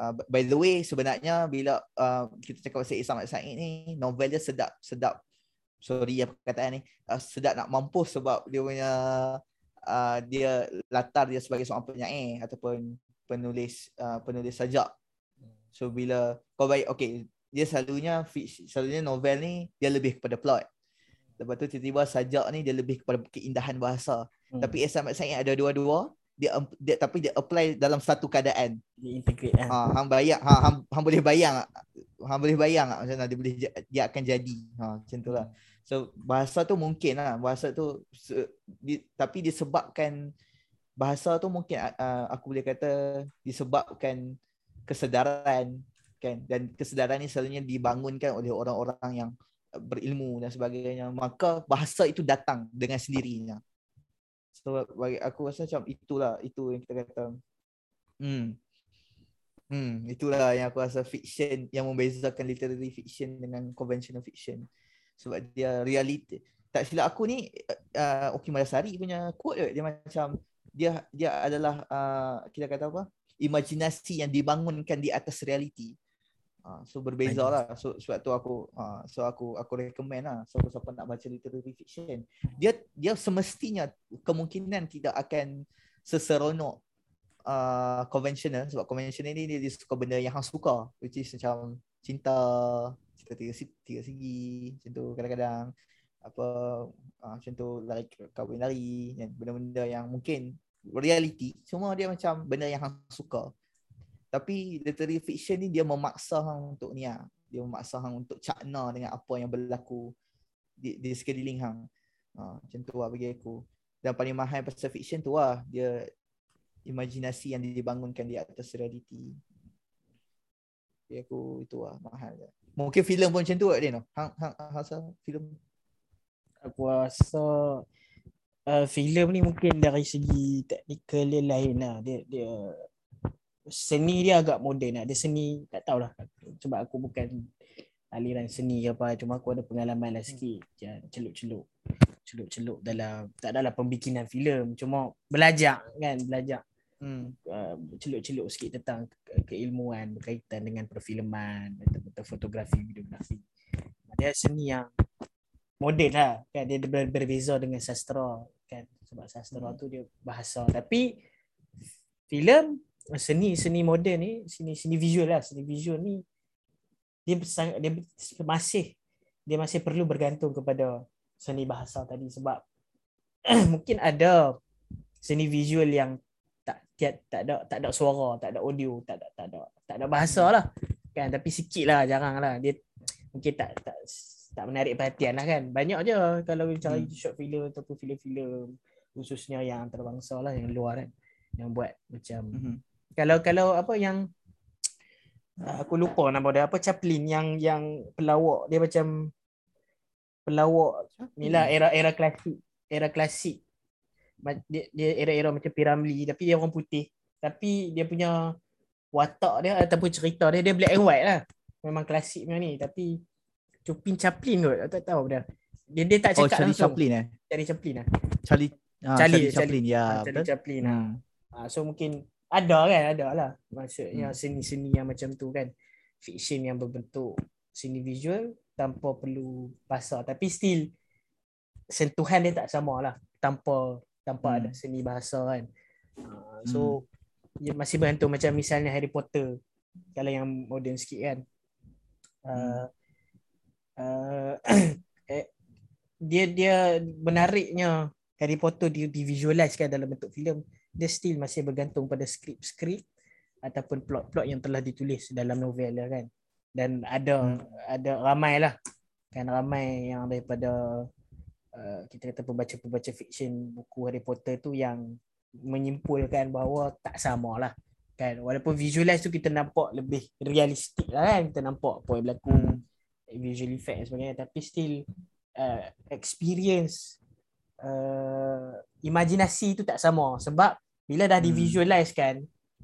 [SPEAKER 2] Uh, by the way sebenarnya bila uh, kita cakap pasal Ismail Said ni novel dia sedap sedap sorry ya perkataan ni uh, sedap nak mampus sebab dia punya uh, dia latar dia sebagai seorang penyair ataupun penulis uh, penulis sajak. So bila kau baik okey dia selalunya selalunya novel ni dia lebih kepada plot. Lepas tu tiba-tiba sajak ni dia lebih kepada keindahan bahasa.
[SPEAKER 1] Hmm.
[SPEAKER 2] Tapi Ismail Said ada dua-dua dia, dia tapi dia apply dalam satu keadaan.
[SPEAKER 1] Dia integrate kan.
[SPEAKER 2] Ha hang bayang ha hang, hang boleh bayang hang boleh bayang macam mana dia boleh dia akan jadi. Ha macam tu lah. So bahasa tu mungkin lah bahasa tu se, di, tapi disebabkan bahasa tu mungkin uh, aku boleh kata disebabkan kesedaran kan dan kesedaran ni selalunya dibangunkan oleh orang-orang yang berilmu dan sebagainya maka bahasa itu datang dengan sendirinya so bagi aku rasa macam itulah itu yang kita kata. Hmm. Hmm itulah yang aku rasa fiction yang membezakan literary fiction dengan conventional fiction. Sebab dia reality tak silap aku ni uh, Oki Madasari punya quote dia, dia macam dia dia adalah uh, kita kata apa? Imajinasi yang dibangunkan di atas realiti Uh, so berbeza lah. So sebab tu aku uh, so aku aku recommend lah siapa-siapa nak baca literary fiction. Dia dia semestinya kemungkinan tidak akan seseronok uh, conventional. Sebab conventional ni dia, dia suka benda yang hang suka which is macam cinta, cinta tiga, tiga segi macam tu kadang-kadang. Apa uh, macam tu like kahwin lari dan benda-benda yang mungkin reality. Semua dia macam benda yang hang suka tapi literary fiction ni dia memaksa hang untuk ni lah. Dia memaksa hang untuk cakna dengan apa yang berlaku di, di sekeliling hang. Ha, macam tu lah bagi aku. Dan paling mahal pasal fiction tu lah. Dia imajinasi yang dibangunkan di atas reality. Bagi aku itu lah mahal dia. Mungkin filem pun macam tu no. Hang, hang, hang rasa filem
[SPEAKER 1] Aku rasa uh, filem ni mungkin dari segi teknikal dia lain lah. Dia dia seni dia agak moden lah. Dia seni tak tahulah sebab aku bukan aliran seni ke apa cuma aku ada pengalaman lah sikit celup-celup celup-celup dalam tak adalah pembikinan filem cuma belajar kan belajar
[SPEAKER 2] Hmm.
[SPEAKER 1] uh, celuk-celuk sikit tentang ke- keilmuan berkaitan dengan perfilman atau fotografi videografi. Dia seni yang moden lah kan dia ber- berbeza dengan sastra kan sebab sastra
[SPEAKER 2] Hmm.
[SPEAKER 1] tu dia bahasa tapi filem seni seni moden ni seni seni visual lah seni visual ni dia sangat dia masih dia masih perlu bergantung kepada seni bahasa tadi sebab mungkin ada seni visual yang tak tiad, tak ada tak ada suara, tak ada audio, tak ada tak ada tak ada bahasa lah. Kan tapi sikit lah jarang lah dia mungkin tak tak tak menarik perhatian lah kan. Banyak je kalau cari
[SPEAKER 2] Hmm.
[SPEAKER 1] short film ataupun filem-filem khususnya yang antarabangsa lah yang luar kan yang buat macam
[SPEAKER 2] Mhm.
[SPEAKER 1] Kalau kalau apa yang ah, aku lupa nama dia. Apa Chaplin yang yang pelawak dia macam pelawak ni lah era-era klasik era klasik. Dia, dia era-era macam Piramli tapi dia orang putih. Tapi dia punya watak dia ataupun cerita dia dia black and white lah. Memang klasik punya ni tapi Chopin Chaplin kot. Aku tak tahu dah dia. Dia tak
[SPEAKER 2] Oh
[SPEAKER 1] cakap
[SPEAKER 2] Charlie
[SPEAKER 1] langsung.
[SPEAKER 2] Chaplin eh.
[SPEAKER 1] Charlie Chaplin lah.
[SPEAKER 2] Charlie ah,
[SPEAKER 1] Charlie-
[SPEAKER 2] Charlie, Chaplin ya.
[SPEAKER 1] Ah, Charlie
[SPEAKER 2] betul.
[SPEAKER 1] Chaplin lah.
[SPEAKER 2] Hmm.
[SPEAKER 1] Ah, so mungkin ada kan ada lah. Maksudnya
[SPEAKER 2] Hmm.
[SPEAKER 1] seni-seni yang macam tu kan. Fiction yang berbentuk seni visual tanpa perlu bahasa tapi still sentuhan dia tak sama lah. Tanpa tanpa
[SPEAKER 2] Hmm.
[SPEAKER 1] ada seni bahasa kan. Ah, so dia masih bergantung macam misalnya Harry Potter. Kalau yang modern sikit kan. Uh, uh, eh, dia dia menariknya Harry Potter di, di visualize kan dalam bentuk filem dia still masih bergantung pada skrip-skrip ataupun plot-plot yang telah ditulis dalam novel dia kan. Dan ada
[SPEAKER 2] Hmm.
[SPEAKER 1] ada ramai lah. Kan ramai yang daripada uh, kita kata pembaca-pembaca fiction buku Harry Potter tu yang menyimpulkan bahawa tak sama lah. Kan walaupun visualize tu kita nampak lebih realistik lah kan. Kita nampak apa yang berlaku
[SPEAKER 2] Hmm.
[SPEAKER 1] visual effect dan sebagainya. Tapi still uh, experience uh, imajinasi tu tak sama. Sebab bila dah di
[SPEAKER 2] Hmm.
[SPEAKER 1] visualize kan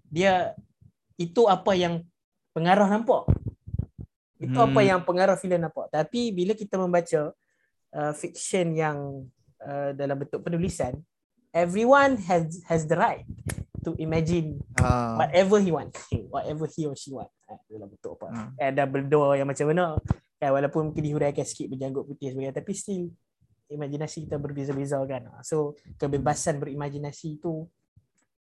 [SPEAKER 1] dia itu apa yang pengarah nampak. Itu apa
[SPEAKER 2] Hmm.
[SPEAKER 1] yang pengarah filem nampak. Tapi bila kita membaca uh, fiction yang uh, dalam bentuk penulisan everyone has has the right to imagine
[SPEAKER 2] Ah,
[SPEAKER 1] whatever he want. Whatever he or she want. Ha, dalam bentuk apa. Ada Dumbledore yang macam mana. Kan walaupun mungkin dihuraikan sikit berjanggut putih sebagainya tapi still imajinasi kita berbeza-beza kan Ah, so kebebasan berimajinasi itu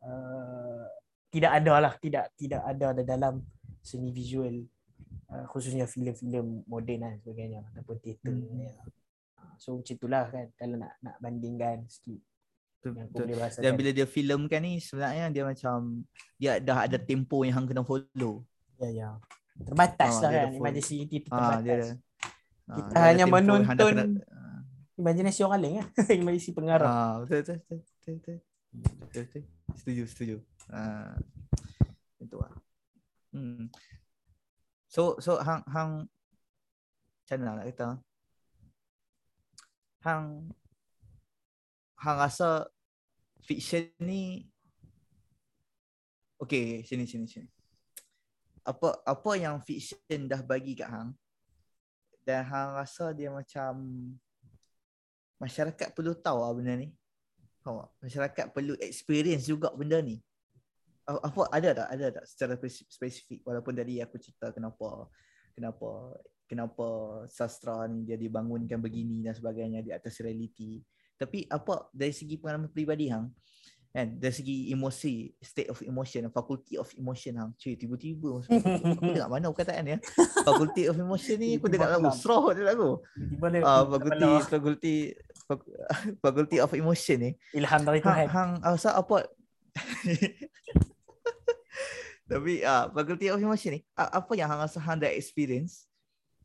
[SPEAKER 1] uh, tidak ada lah tidak tidak ada dalam seni visual uh, khususnya filem-filem moden dan sebagainya ataupun teater
[SPEAKER 2] Hmm.
[SPEAKER 1] ya. Ah, so macam itulah kan kalau nak nak bandingkan sikit
[SPEAKER 2] Betul, betul. Dan bila dia filmkan ni sebenarnya dia macam dia dah ada tempo yang hang kena follow.
[SPEAKER 1] ya ya terbatas
[SPEAKER 2] Ah,
[SPEAKER 1] lah
[SPEAKER 2] dia
[SPEAKER 1] kan imajinasi itu terbatas
[SPEAKER 2] dia ah,
[SPEAKER 1] Kita
[SPEAKER 2] dia ada
[SPEAKER 1] hanya
[SPEAKER 2] tempo
[SPEAKER 1] menonton
[SPEAKER 2] kena-
[SPEAKER 1] imajinasi orang lain kan imajinasi pengarah
[SPEAKER 2] Ah, betul betul betul betul. betul. Betul, betul. Setuju, setuju. Ah. Itu lah. Hmm. So so hang hang macam mana nak kata? Hang hang rasa fiction ni Okay, sini sini sini. Apa apa yang fiction dah bagi kat hang dan hang rasa dia macam masyarakat perlu tahu lah benda ni. Faham tak? Masyarakat perlu experience juga benda ni. A- Apa ada tak? Ada tak secara spesi- spesifik walaupun tadi aku cerita kenapa kenapa kenapa sastra ni dia dibangunkan begini dan sebagainya di atas realiti. Tapi apa dari segi pengalaman peribadi hang kan dari segi emosi state of emotion faculty of emotion hang cuy tiba-tiba aku dengar mana perkataan dia faculty of emotion ni aku dengar lagu dia lagu
[SPEAKER 1] tiba-tiba dia
[SPEAKER 2] ah
[SPEAKER 1] tak
[SPEAKER 2] faculty faculty fac- faculty of emotion ni.
[SPEAKER 1] Ilham dari
[SPEAKER 2] hang,
[SPEAKER 1] Tuhan
[SPEAKER 2] hang rasa apa? Tapi ah faculty of emotion ni apa yang hang rasa hang dah experience?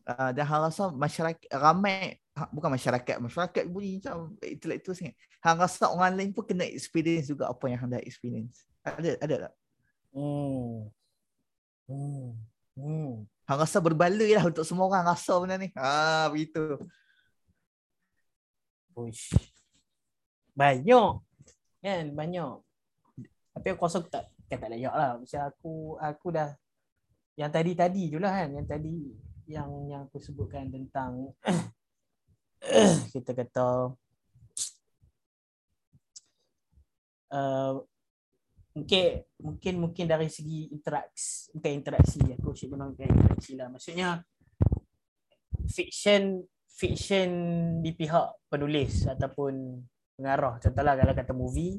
[SPEAKER 2] Uh, dan hang rasa masyarakat ramai ha, bukan masyarakat masyarakat bunyi macam intelektual sangat. Hang rasa orang lain pun kena experience juga apa yang hang dah experience. Ada ada tak?
[SPEAKER 1] Hmm. Hmm. Hmm.
[SPEAKER 2] hang rasa berbaloi lah untuk semua orang rasa benda ni. Ah begitu
[SPEAKER 1] Uish. Banyak. Kan banyak. Tapi aku rasa aku tak kan tak layak lah. Macam aku aku dah yang tadi-tadi je lah kan. Yang tadi yang yang aku sebutkan tentang kita kata uh, mungkin mungkin mungkin dari segi interaksi bukan interaksi aku cik bukan interaksi lah maksudnya fiction fiction di pihak penulis ataupun pengarah. Contohlah kalau kata movie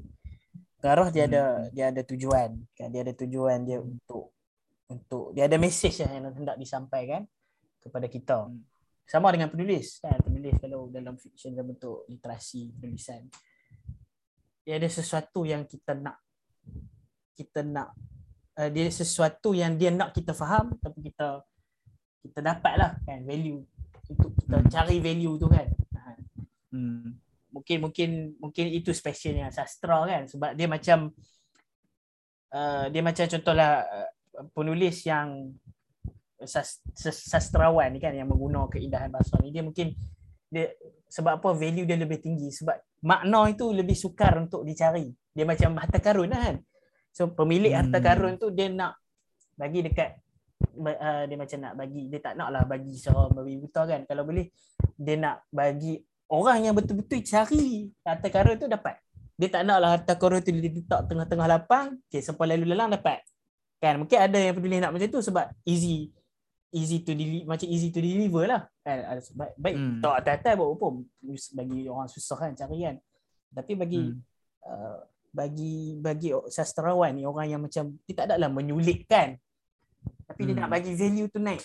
[SPEAKER 1] pengarah dia ada dia ada tujuan kan. Dia ada tujuan dia untuk untuk dia ada message lah yang hendak disampaikan kepada kita. Sama dengan penulis kan. Penulis kalau dalam fiction dalam bentuk literasi penulisan dia ada sesuatu yang kita nak kita nak uh, dia sesuatu yang dia nak kita faham tapi kita kita dapat lah kan value untuk kita hmm. cari value tu kan. Hmm. mungkin mungkin mungkin itu specialnya sastra kan. Sebab dia macam uh, dia macam contohlah uh, penulis yang sastrawan ni kan yang menggunakan keindahan bahasa ni. Dia mungkin dia sebab apa value dia lebih tinggi. Sebab makna itu lebih sukar untuk dicari. Dia macam harta karun lah kan. So pemilik hmm. harta karun tu dia nak bagi dekat uh, dia macam nak bagi dia tak nak lah bagi secara babi buta kan. Kalau boleh dia nak bagi orang yang betul-betul cari harta karun tu dapat. Dia tak nak lah harta karun tu diletak tengah-tengah lapang. Okay, sampai lalu lalang dapat. Kan mungkin ada yang peduli nak macam tu sebab easy easy to deliver macam easy to deliver lah. Kan sebab baik hmm. tak atas-atas buat apa bagi orang susah kan cari kan. Tapi bagi hmm. uh, bagi bagi sastrawan ni orang yang macam dia tak adalah menyulitkan tapi hmm. dia nak bagi value tu naik.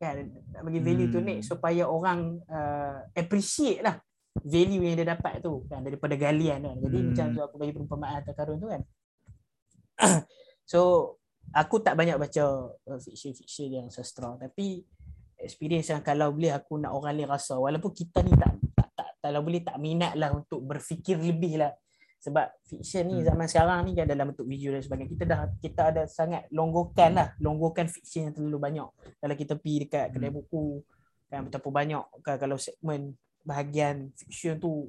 [SPEAKER 1] Kan? Nak bagi value hmm. tu naik supaya orang uh, appreciate lah value yang dia dapat tu. Kan? Daripada galian kan. Jadi hmm. macam tu aku bagi perumpamaan harta karun tu kan. So aku tak banyak baca uh, fiction fiction yang sastra. Tapi experience yang kalau boleh aku nak orang lain rasa. Walaupun kita ni tak tak, tak kalau boleh tak minat lah untuk berfikir lebih lah sebab fiction ni hmm. zaman sekarang ni kan dalam bentuk video dan sebagainya kita dah kita ada sangat longgokan lah. Longgokan fiction yang terlalu banyak. Kalau kita pergi dekat kedai hmm. buku kan betapa banyak kan kalau segmen bahagian fiction tu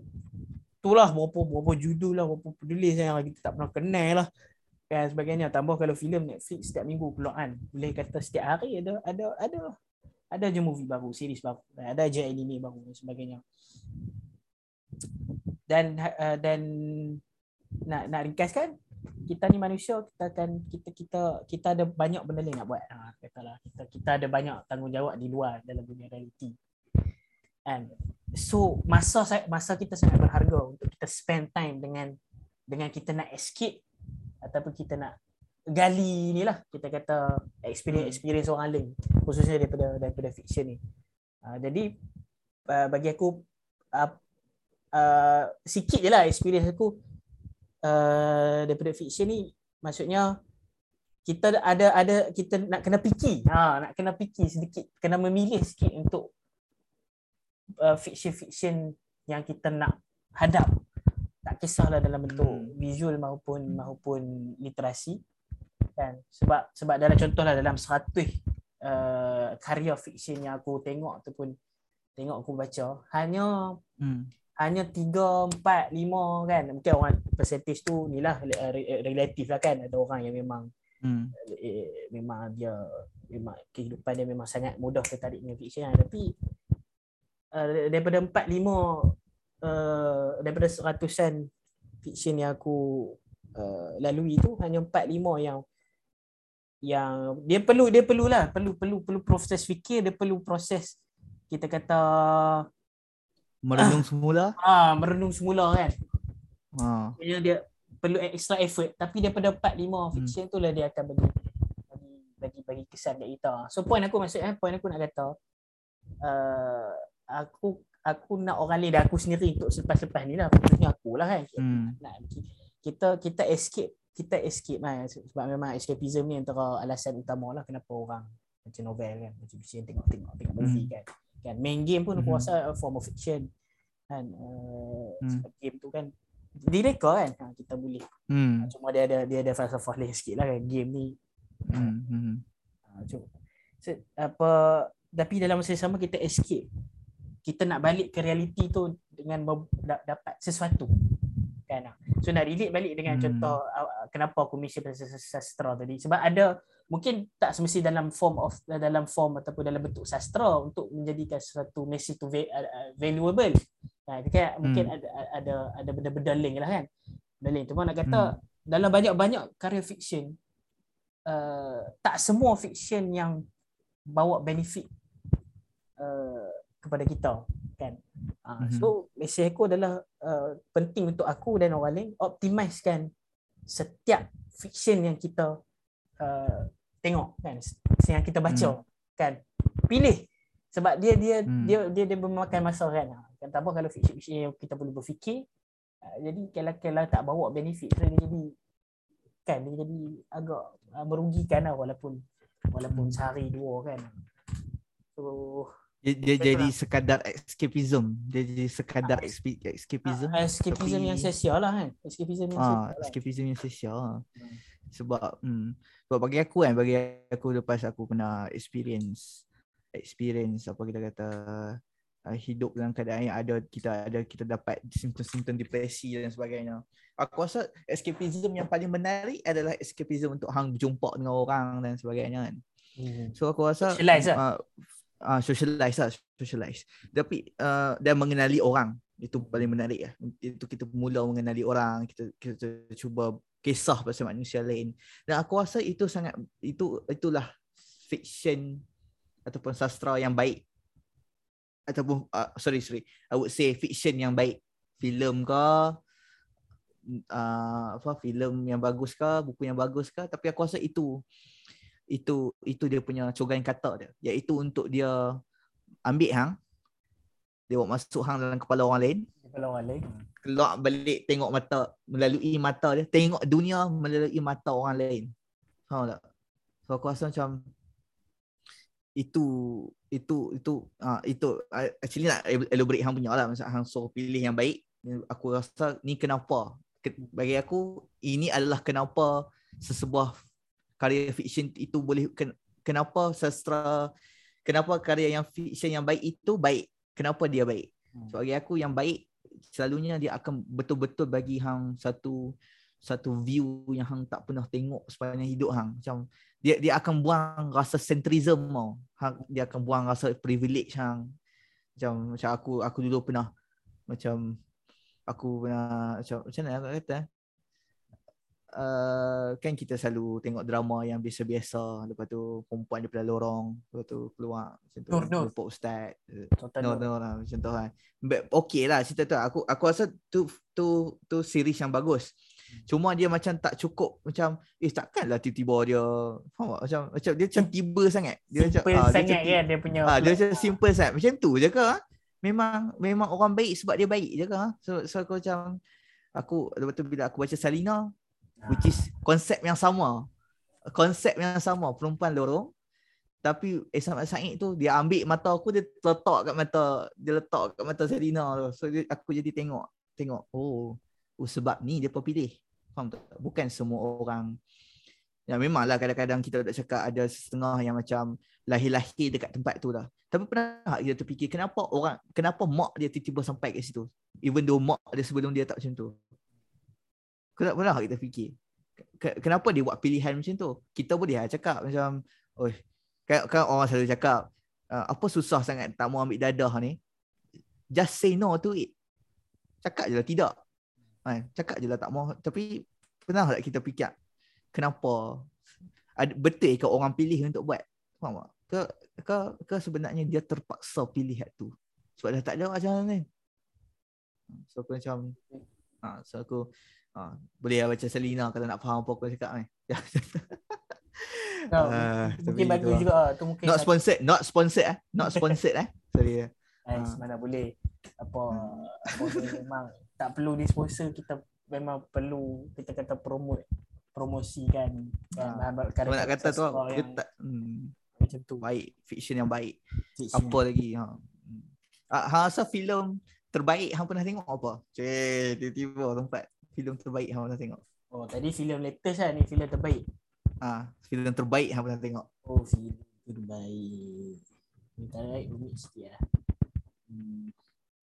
[SPEAKER 1] itulah berapa berapa judul lah berapa penulis yang kita tak pernah kenal lah. Kan sebagainya. Tambah kalau filem Netflix setiap minggu keluar boleh kata setiap hari ada ada ada. Ada je movie baru series baru. Ada je anime baru dan sebagainya dan uh, dan nak nak ringkaskan kita ni manusia kita akan kita kita kita ada banyak benda lain nak buat. Ha katalah kita kita ada banyak tanggungjawab di luar dalam dunia realiti. And so masa masa kita sangat berharga untuk kita spend time dengan dengan kita nak escape ataupun kita nak gali ni lah kita kata experience experience orang lain khususnya daripada daripada fiction ni. Uh, jadi uh, bagi aku uh, uh, sikit je lah experience aku. Uh, daripada fiction ni maksudnya kita ada ada kita nak kena fikir. Ha nak kena fikir sedikit kena memilih sikit untuk uh, fiction fiction yang kita nak hadap. Tak kisahlah dalam bentuk hmm. visual maupun maupun literasi. Kan? Sebab sebab dalam contohlah dalam 100 uh, karya fiction yang aku tengok ataupun tengok aku baca hanya hmm hanya 3 4 5 kan mungkin orang percentage tu ni lah relatif lah kan ada orang yang memang hmm. eh, memang dia memang kehidupan dia memang sangat mudah tertarik dengan fiction lah. tapi uh, daripada 4 5 uh, daripada seratusan fiction yang aku uh, lalui tu hanya 4 5 yang yang dia perlu dia perlulah perlu perlu perlu proses fikir dia perlu proses kita kata
[SPEAKER 2] merenung ah. semula.
[SPEAKER 1] Ah, merenung semula kan. Ha. Ah. dia perlu extra effort tapi daripada 4 5 hmm. fiction hmm. tu lah dia akan bagi bagi bagi, bagi kesan kat kita. So point aku maksud eh point aku nak kata uh, aku aku nak orang lain dan aku sendiri untuk selepas-lepas ni lah khususnya aku lah kan. Hmm. Nak, kita kita escape kita escape lah sebab memang escapism ni antara alasan utama lah kenapa orang macam novel kan macam fiction tengok-tengok tengok movie hmm. kan kan? Main game pun aku mm-hmm. rasa a form of fiction. Kan? Uh, mm. game tu kan direka kan? Ha, kita boleh. Mm. cuma dia ada dia ada falsafah lain sikit lah kan game ni. Mm-hmm. ha, cuma so, apa tapi dalam masa sama kita escape. Kita nak balik ke realiti tu dengan dapat sesuatu. Kan? So nak relate balik dengan mm. contoh uh, kenapa aku mention pasal sastra tadi. Sebab ada mungkin tak semesti dalam form of dalam form ataupun dalam bentuk sastra untuk menjadikan sesuatu message tu valuable. Ha, kan hmm. mungkin ada ada ada benda-benda link lah kan. Benda link nak kata hmm. dalam banyak-banyak karya fiksyen uh, tak semua fiksyen yang bawa benefit uh, kepada kita kan uh,
[SPEAKER 2] Mhm.
[SPEAKER 1] so mesej aku adalah uh, penting untuk aku dan orang lain optimizekan setiap fiksyen yang kita uh, tengok kan yang kita baca kan pilih sebab dia dia
[SPEAKER 2] Hmm.
[SPEAKER 1] dia dia dia memakan masa kan Ah, kan tak apa kalau fiksyen yang kita boleh berfikir ah, jadi kalau kalau tak bawa benefit so dia jadi kan dia jadi agak ah, merugikan lah walaupun walaupun
[SPEAKER 2] Hmm.
[SPEAKER 1] sehari dua kan so
[SPEAKER 2] Dia, dia jadi
[SPEAKER 1] lah.
[SPEAKER 2] sekadar escapism. Dia jadi sekadar
[SPEAKER 1] Ah,
[SPEAKER 2] escapism.
[SPEAKER 1] ah, escapism
[SPEAKER 2] tapi-
[SPEAKER 1] yang lah kan escapism yang
[SPEAKER 2] Ah,
[SPEAKER 1] sia-sia lah.
[SPEAKER 2] escapism yang sia.
[SPEAKER 1] Hmm.
[SPEAKER 2] Sebab hmm, sebab bagi aku kan, bagi aku lepas aku pernah experience experience apa kita kata uh, hidup dalam keadaan yang ada kita ada kita dapat simptom-simptom depresi dan sebagainya. Aku rasa escapism yang paling menarik adalah escapism untuk hang berjumpa dengan orang dan sebagainya kan.
[SPEAKER 1] Hmm.
[SPEAKER 2] So aku rasa
[SPEAKER 1] Socialize lah.
[SPEAKER 2] uh, uh, socialize lah, socialize. Tapi uh, dan mengenali orang itu paling menarik lah. Itu kita mula mengenali orang, kita kita cuba kisah pasal manusia lain. Dan aku rasa itu sangat itu itulah fiction ataupun sastra yang baik. Ataupun uh, sorry sorry. I would say fiction yang baik. Filem ke uh, apa filem yang bagus ke buku yang bagus ke. Tapi aku rasa itu itu itu dia punya cogan kata dia. Iaitu untuk dia ambil hang dia buat masuk hang dalam kepala orang lain.
[SPEAKER 1] Kalau orang lain
[SPEAKER 2] keluar balik tengok mata melalui mata dia. Tengok dunia melalui mata orang lain. Faham tak? So aku rasa macam itu itu itu uh, itu uh, actually nak elaborate hang punya lah. Masa hang suruh pilih yang baik. Aku rasa ni kenapa. Ke- bagi aku ini adalah kenapa sesebuah karya fiksyen itu boleh ken, kenapa sastra kenapa karya yang fiksyen yang baik itu baik kenapa dia baik
[SPEAKER 1] Hmm.
[SPEAKER 2] so bagi aku yang baik selalunya dia akan betul-betul bagi hang satu satu view yang hang tak pernah tengok sepanjang hidup hang macam dia dia akan buang rasa centrism tau hang, dia akan buang rasa privilege hang macam macam aku aku dulu pernah macam aku pernah macam macam mana aku kata eh? Uh, kan kita selalu tengok drama yang biasa-biasa lepas tu perempuan daripada lorong lepas tu keluar macam tu
[SPEAKER 1] Nur.
[SPEAKER 2] jumpa ustaz
[SPEAKER 1] contoh
[SPEAKER 2] No,
[SPEAKER 1] no,
[SPEAKER 2] no, lah, macam tu kan. But okay lah cerita tu. Aku aku rasa tu tu tu series yang bagus. Cuma dia macam tak cukup macam eh takkanlah tiba-tiba dia faham tak? Macam macam dia macam tiba sangat. Dia macam
[SPEAKER 1] simple
[SPEAKER 2] ah, dia
[SPEAKER 1] sangat
[SPEAKER 2] macam,
[SPEAKER 1] kan dia punya
[SPEAKER 2] ah, dia macam simple sangat. Macam tu je ke? ah? Memang memang orang baik sebab dia baik je ke? ah? So so aku macam aku lepas tu bila aku baca Salina which is konsep yang sama. Konsep yang sama perempuan lorong tapi Ehsan Mat Said tu dia ambil mata aku dia letak kat mata dia letak kat mata Selina tu. So dia, aku jadi tengok tengok oh, oh sebab ni dia pilih. Faham tak? Bukan semua orang Ya memanglah kadang-kadang kita tak cakap ada setengah yang macam lahir-lahir dekat tempat tu lah. Tapi pernah kita terfikir kenapa orang kenapa mak dia tiba-tiba sampai kat situ? Even though mak dia sebelum dia tak macam tu. Pernah tak kita fikir? Ke- Kenapa dia buat pilihan macam tu? Kita boleh lah cakap macam, oh kan, kan orang selalu cakap, uh, apa susah sangat tak mau ambil dadah ni? Just say no to it. Cakap je lah tidak. Kan? Cakap je lah tak mau. Tapi pernah tak kita fikir kenapa? Betul ke orang pilih untuk buat? Faham tak? Ke, ke, ke sebenarnya dia terpaksa pilih hak tu? Sebab dah tak ada macam mana ni. So aku macam, ha, so aku ha, boleh lah baca Selina kalau nak faham apa aku cakap ni. Ah,
[SPEAKER 1] mungkin bagus
[SPEAKER 2] tu lah.
[SPEAKER 1] juga ah. tu mungkin
[SPEAKER 2] Not sponsored, not sponsored eh. Not sponsored eh. Sorry. eh. Ah.
[SPEAKER 1] mana boleh apa memang tak perlu di sponsor kita memang perlu kita kata promote promosikan kan
[SPEAKER 2] Ah.
[SPEAKER 1] bahan
[SPEAKER 2] Cuma nak kata tu
[SPEAKER 1] yang
[SPEAKER 2] tak hmm,
[SPEAKER 1] macam tu
[SPEAKER 2] baik, fiction yang baik.
[SPEAKER 1] Fiction.
[SPEAKER 2] Apa lagi? Ha. Hmm. Ah, hang rasa filem terbaik hang pernah tengok apa? Cik, tiba-tiba tempat filem terbaik hang pernah tengok.
[SPEAKER 1] oh tadi filem latest kan ni filem terbaik
[SPEAKER 2] Ah, filem terbaik hang pernah tengok.
[SPEAKER 1] oh filem terbaik ni terbaik rumit sikit lah hmm.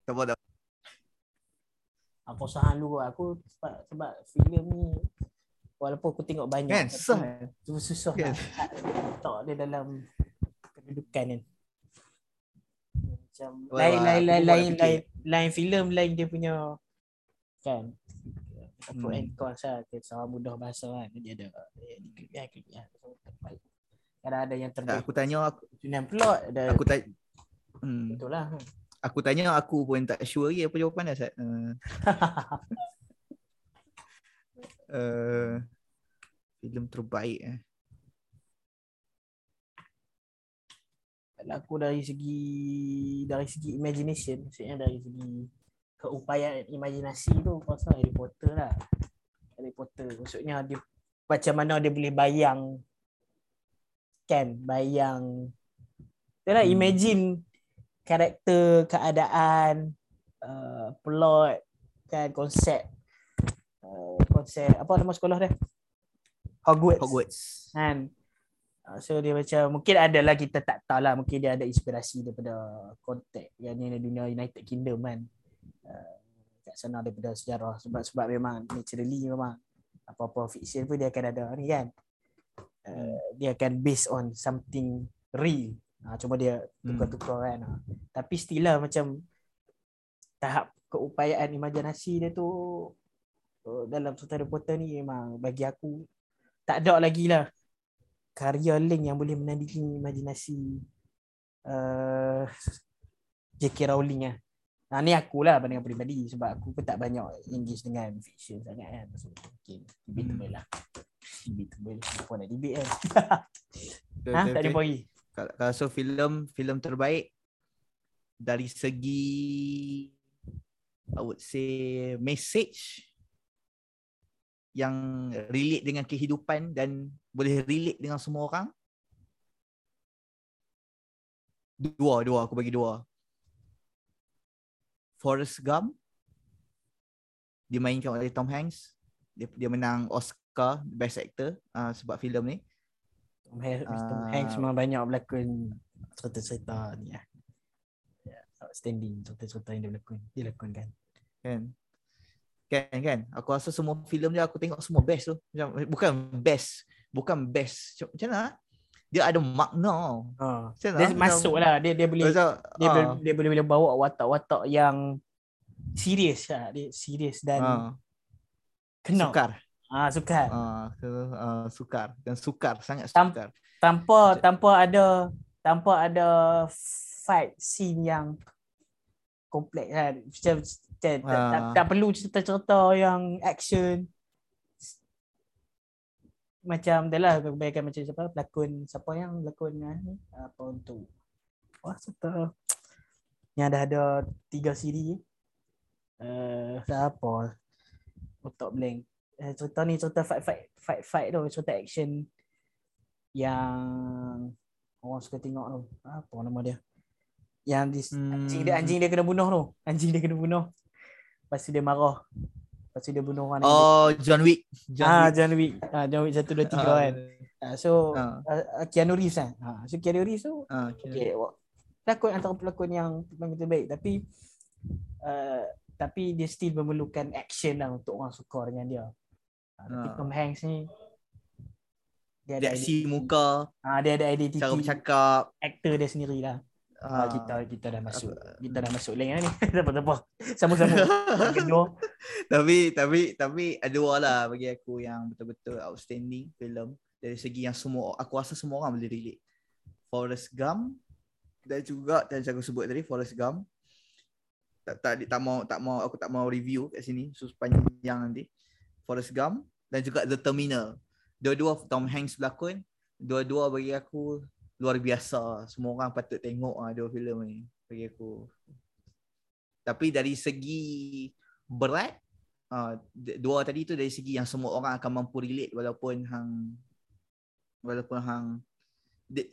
[SPEAKER 2] Tak apa dah.
[SPEAKER 1] aku usaha dulu lah. aku sebab, sebab filem ni walaupun aku tengok banyak
[SPEAKER 2] Kan? Susah.
[SPEAKER 1] tu susah
[SPEAKER 2] Kan?
[SPEAKER 1] nak letak dia dalam kedudukan kan macam lain lain lain lain lain lain filem lain dia punya kan pro
[SPEAKER 2] Hmm.
[SPEAKER 1] and cons lah. Kita sama mudah bahasa kan. Dia ada dia ada klipnya klipnya terbaik kadang ada yang terbaik.
[SPEAKER 2] aku tanya aku
[SPEAKER 1] Sunan plot ada
[SPEAKER 2] aku tanya hmm,
[SPEAKER 1] betul lah.
[SPEAKER 2] Aku tanya aku pun tak sure lagi apa jawapan dia Sat. Uh, uh, filem terbaik eh.
[SPEAKER 1] Kalau aku dari segi dari segi imagination maksudnya dari segi keupayaan imajinasi tu rasa Harry Potter lah. Harry Potter maksudnya dia macam mana dia boleh bayang kan bayang. Itulah
[SPEAKER 2] Hmm.
[SPEAKER 1] imagine karakter keadaan uh, plot kan konsep uh, konsep apa nama sekolah dia? Hogwarts,
[SPEAKER 2] Hogwarts.
[SPEAKER 1] kan. Ah, so dia macam mungkin ada lah kita tak tahu lah mungkin dia ada inspirasi daripada konteks yang ni dunia United Kingdom kan uh, kat sana daripada sejarah sebab sebab memang naturally memang apa-apa fiction pun dia akan ada ni kan uh, dia akan based on something real uh, cuma dia tukar-tukar kan uh. tapi still lah macam tahap keupayaan imajinasi dia tu uh, dalam cerita Harry Potter ni memang bagi aku tak ada lagi lah karya Link yang boleh menandingi imajinasi uh, J.K. Rowling lah. Nah, ni akulah pandangan peribadi sebab aku pun tak banyak engage dengan fiction sangat kan. So, okay, debatable lah. Debatable. Apa nak debate kan? Ha? Tak ada
[SPEAKER 2] okay. Kalau, kalau so filem filem terbaik dari segi I would say message yang relate dengan kehidupan dan boleh relate dengan semua orang. Dua, dua aku bagi dua. Forrest Gump dimainkan oleh Tom Hanks. Dia dia menang Oscar Best Actor uh, sebab filem ni.
[SPEAKER 1] Tom Hanks, Tom
[SPEAKER 2] Ah.
[SPEAKER 1] Hanks memang banyak berlakon cerita-cerita ni lah. Ya, outstanding cerita-cerita yang dia berlakon. Dia lakonkan.
[SPEAKER 2] kan kan kan aku rasa semua filem dia aku tengok semua best tu macam bukan best bukan best macam, macam mana ah? Dia ada makna
[SPEAKER 1] Ha.
[SPEAKER 2] macam
[SPEAKER 1] Dia
[SPEAKER 2] mana
[SPEAKER 1] masuk lah. Dia, dia boleh
[SPEAKER 2] macam,
[SPEAKER 1] dia,
[SPEAKER 2] ah,
[SPEAKER 1] boleh, dia boleh boleh bawa watak-watak yang serius lah. Dia serius dan
[SPEAKER 2] ah,
[SPEAKER 1] kena.
[SPEAKER 2] sukar
[SPEAKER 1] Ah, sukar.
[SPEAKER 2] ah, ke- ah, sukar dan sukar sangat
[SPEAKER 1] Tam-
[SPEAKER 2] sukar
[SPEAKER 1] tanpa
[SPEAKER 2] Macam-
[SPEAKER 1] tanpa ada tanpa ada fight scene yang kompleks kan. Macam tak, tak,
[SPEAKER 2] Ah.
[SPEAKER 1] tak, tak perlu cerita-cerita yang action. Macam dah lah kebanyakan macam siapa pelakon siapa yang pelakon ni apa untuk wah cerita yang dah ada tiga siri eh siapa? Otak blank. Eh, cerita ni cerita fight fight fight fight tu cerita action yang orang suka tengok tu. Apa nama dia? Yang di,
[SPEAKER 2] Hmm.
[SPEAKER 1] anjing dia anjing dia kena bunuh tu. Anjing dia kena bunuh. Lepas tu dia marah lepas tu dia bunuh orang lain.
[SPEAKER 2] oh John Wick. John
[SPEAKER 1] ah
[SPEAKER 2] Wick.
[SPEAKER 1] John Wick. Ah John Wick 1 2 3
[SPEAKER 2] Ah,
[SPEAKER 1] kan. Ah, so
[SPEAKER 2] ah,
[SPEAKER 1] uh, Keanu Reeves kan? Ha so Keanu Reeves tu
[SPEAKER 2] ah, okay.
[SPEAKER 1] okay pelakon antara pelakon yang paling terbaik. Tapi uh, tapi dia still memerlukan action lah untuk orang suka dengan dia. Ah, tapi
[SPEAKER 2] Ah.
[SPEAKER 1] Tom Hanks ni dia ada
[SPEAKER 2] reaksi
[SPEAKER 1] identiti.
[SPEAKER 2] muka
[SPEAKER 1] ah dia ada identiti
[SPEAKER 2] cara bercakap.
[SPEAKER 1] aktor dia sendiri ah,
[SPEAKER 2] ah.
[SPEAKER 1] kita kita dah masuk kita dah masuk link lah ni tak apa tak apa sama-sama
[SPEAKER 2] tapi tapi tapi ada lah bagi aku yang betul-betul outstanding filem dari segi yang semua aku rasa semua orang boleh relate. Forrest Gump dan juga dan aku sebut tadi Forrest Gump. Tak tak tak mau tak mau aku tak mau review kat sini so panjang nanti. Forrest Gump dan juga The Terminal. Dua-dua Tom Hanks berlakon. Dua-dua bagi aku luar biasa. Semua orang patut tengok ah dua filem ni bagi aku. Tapi dari segi berat uh, dua tadi tu dari segi yang semua orang akan mampu relate walaupun hang walaupun hang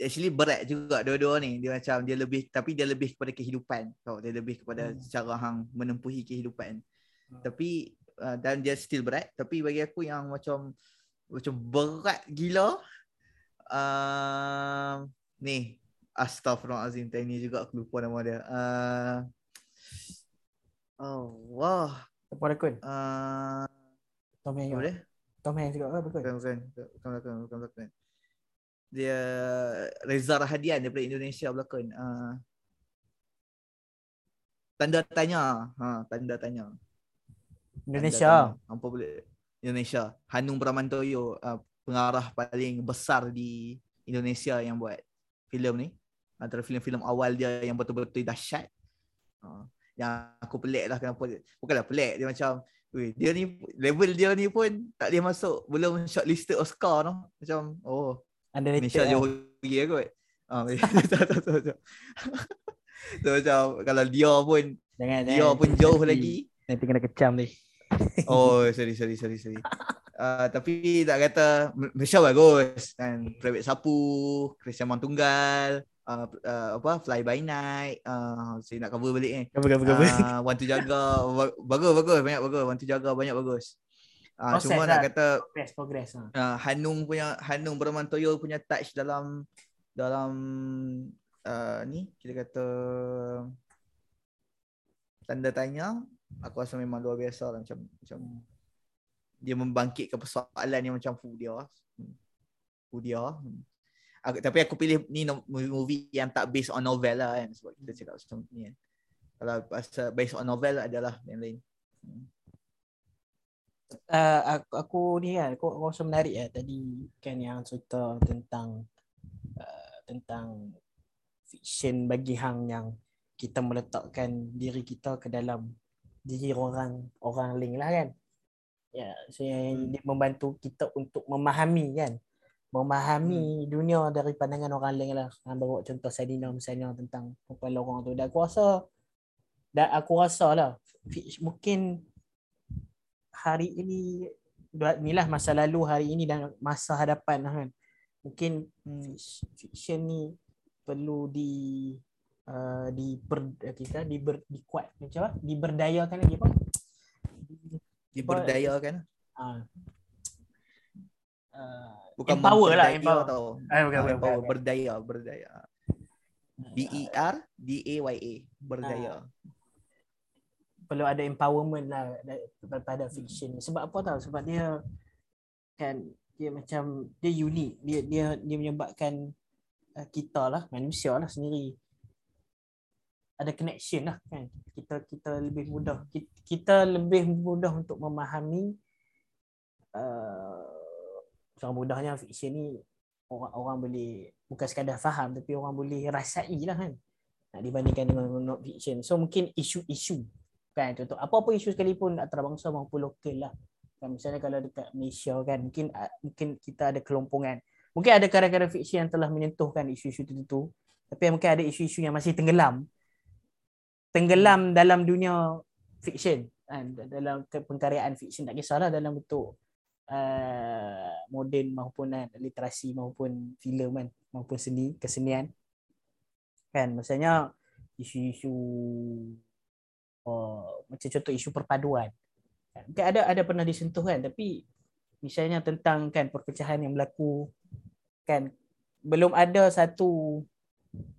[SPEAKER 2] actually berat juga dua-dua ni dia macam dia lebih tapi dia lebih kepada kehidupan tau dia lebih kepada
[SPEAKER 1] Hmm.
[SPEAKER 2] cara hang menempuhi kehidupan
[SPEAKER 1] Hmm.
[SPEAKER 2] tapi uh, dan dia still berat tapi bagi aku yang macam macam berat gila uh, ni Astaghfirullahalazim tadi ni juga aku lupa nama dia uh, Oh, wah.
[SPEAKER 1] apa pelakon
[SPEAKER 2] Uh,
[SPEAKER 1] Tom Hanks
[SPEAKER 2] apa dia?
[SPEAKER 1] Tom Hanks juga ke
[SPEAKER 2] Bukan, bukan. Bukan belakang, bukan belakang. Dia Reza Rahadian daripada Indonesia berlakon. Uh, tanda tanya. Ha, tanda tanya.
[SPEAKER 1] Indonesia.
[SPEAKER 2] Hampa boleh Indonesia. Hanung Bramantoro uh, pengarah paling besar di Indonesia yang buat filem ni. Antara filem-filem awal dia yang betul-betul dahsyat. Uh, yang aku pelik lah kenapa bukanlah pelik dia macam Weh, dia ni level dia ni pun tak dia masuk belum shortlisted Oscar tu. Macam oh Indonesia jauh lagi kot. Ah, so, macam kalau dia pun jangan, dia jangan, pun jauh nanti, lagi.
[SPEAKER 1] Nanti kena kecam ni.
[SPEAKER 2] oh, sorry sorry sorry sorry. Uh, tapi tak kata Malaysia bagus kan. Private Sapu Christian Mantunggal uh, uh, apa Fly by Night uh, saya nak cover balik ni.
[SPEAKER 1] Cover cover cover.
[SPEAKER 2] Uh, Want to jaga bagus bagus banyak bagus. Want to jaga banyak bagus. Uh, cuma lah. nak kata
[SPEAKER 1] progress progress
[SPEAKER 2] uh, Hanung punya Hanung Beramantoyo punya touch dalam dalam uh, ni kita kata tanda tanya aku rasa memang luar biasa lah macam macam dia membangkitkan persoalan yang macam fu dia fu dia aku, tapi aku pilih ni movie yang tak based on novel lah kan sebab kita cakap macam ni kan. Kalau pasal based on novel adalah yang lain.
[SPEAKER 1] Uh, aku, aku ni kan aku, aku rasa menarik ya tadi kan yang cerita tentang uh, tentang fiction bagi hang yang kita meletakkan diri kita ke dalam diri orang orang lain lah kan Ya, so yang hmm. membantu kita untuk memahami kan. Memahami hmm. dunia dari pandangan orang lain lah. Yang bawa contoh Sadina misalnya tentang kepala orang tu. Dan aku rasa, dan aku rasa lah, mungkin hari ini, ni lah masa lalu hari ini dan masa hadapan lah kan. Mungkin hmm, fiction ni perlu di uh, di ber, kita di ber, di kuat macam apa? Diberdayakan lagi apa?
[SPEAKER 2] Diberdayakan.
[SPEAKER 1] Uh, uh, bukan empower lah, empower. Tau.
[SPEAKER 2] Eh, bukan, bukan, empower. Okay. Berdaya, berdaya. B E R D A Y A, berdaya. Uh,
[SPEAKER 1] perlu ada empowerment lah daripada fiction. Sebab apa tahu? Sebab dia kan dia macam dia unik. Dia dia dia menyebabkan uh, kita lah manusia lah sendiri ada connection lah kan. Kita kita lebih mudah kita, kita lebih mudah untuk memahami uh, mudahnya fiction ni orang orang boleh bukan sekadar faham tapi orang boleh rasai lah kan. Nak dibandingkan dengan non fiction. So mungkin isu-isu kan. Contoh apa-apa isu sekalipun antarabangsa maupun lokal lah. Kan misalnya kalau dekat Malaysia kan mungkin uh, mungkin kita ada kelompongan. Mungkin ada kadang-kadang fiction yang telah menyentuhkan isu-isu tertentu tapi mungkin ada isu-isu yang masih tenggelam tenggelam dalam dunia fiction. Kan? Dalam pengkaryaan fiction. Tak kisahlah dalam bentuk uh, moden maupun uh, literasi maupun filem kan? Maupun seni kesenian. Kan? Maksudnya isu-isu oh, macam contoh isu perpaduan. Kan? Ada ada pernah disentuh kan? Tapi misalnya tentang kan perpecahan yang berlaku. Kan? Belum ada satu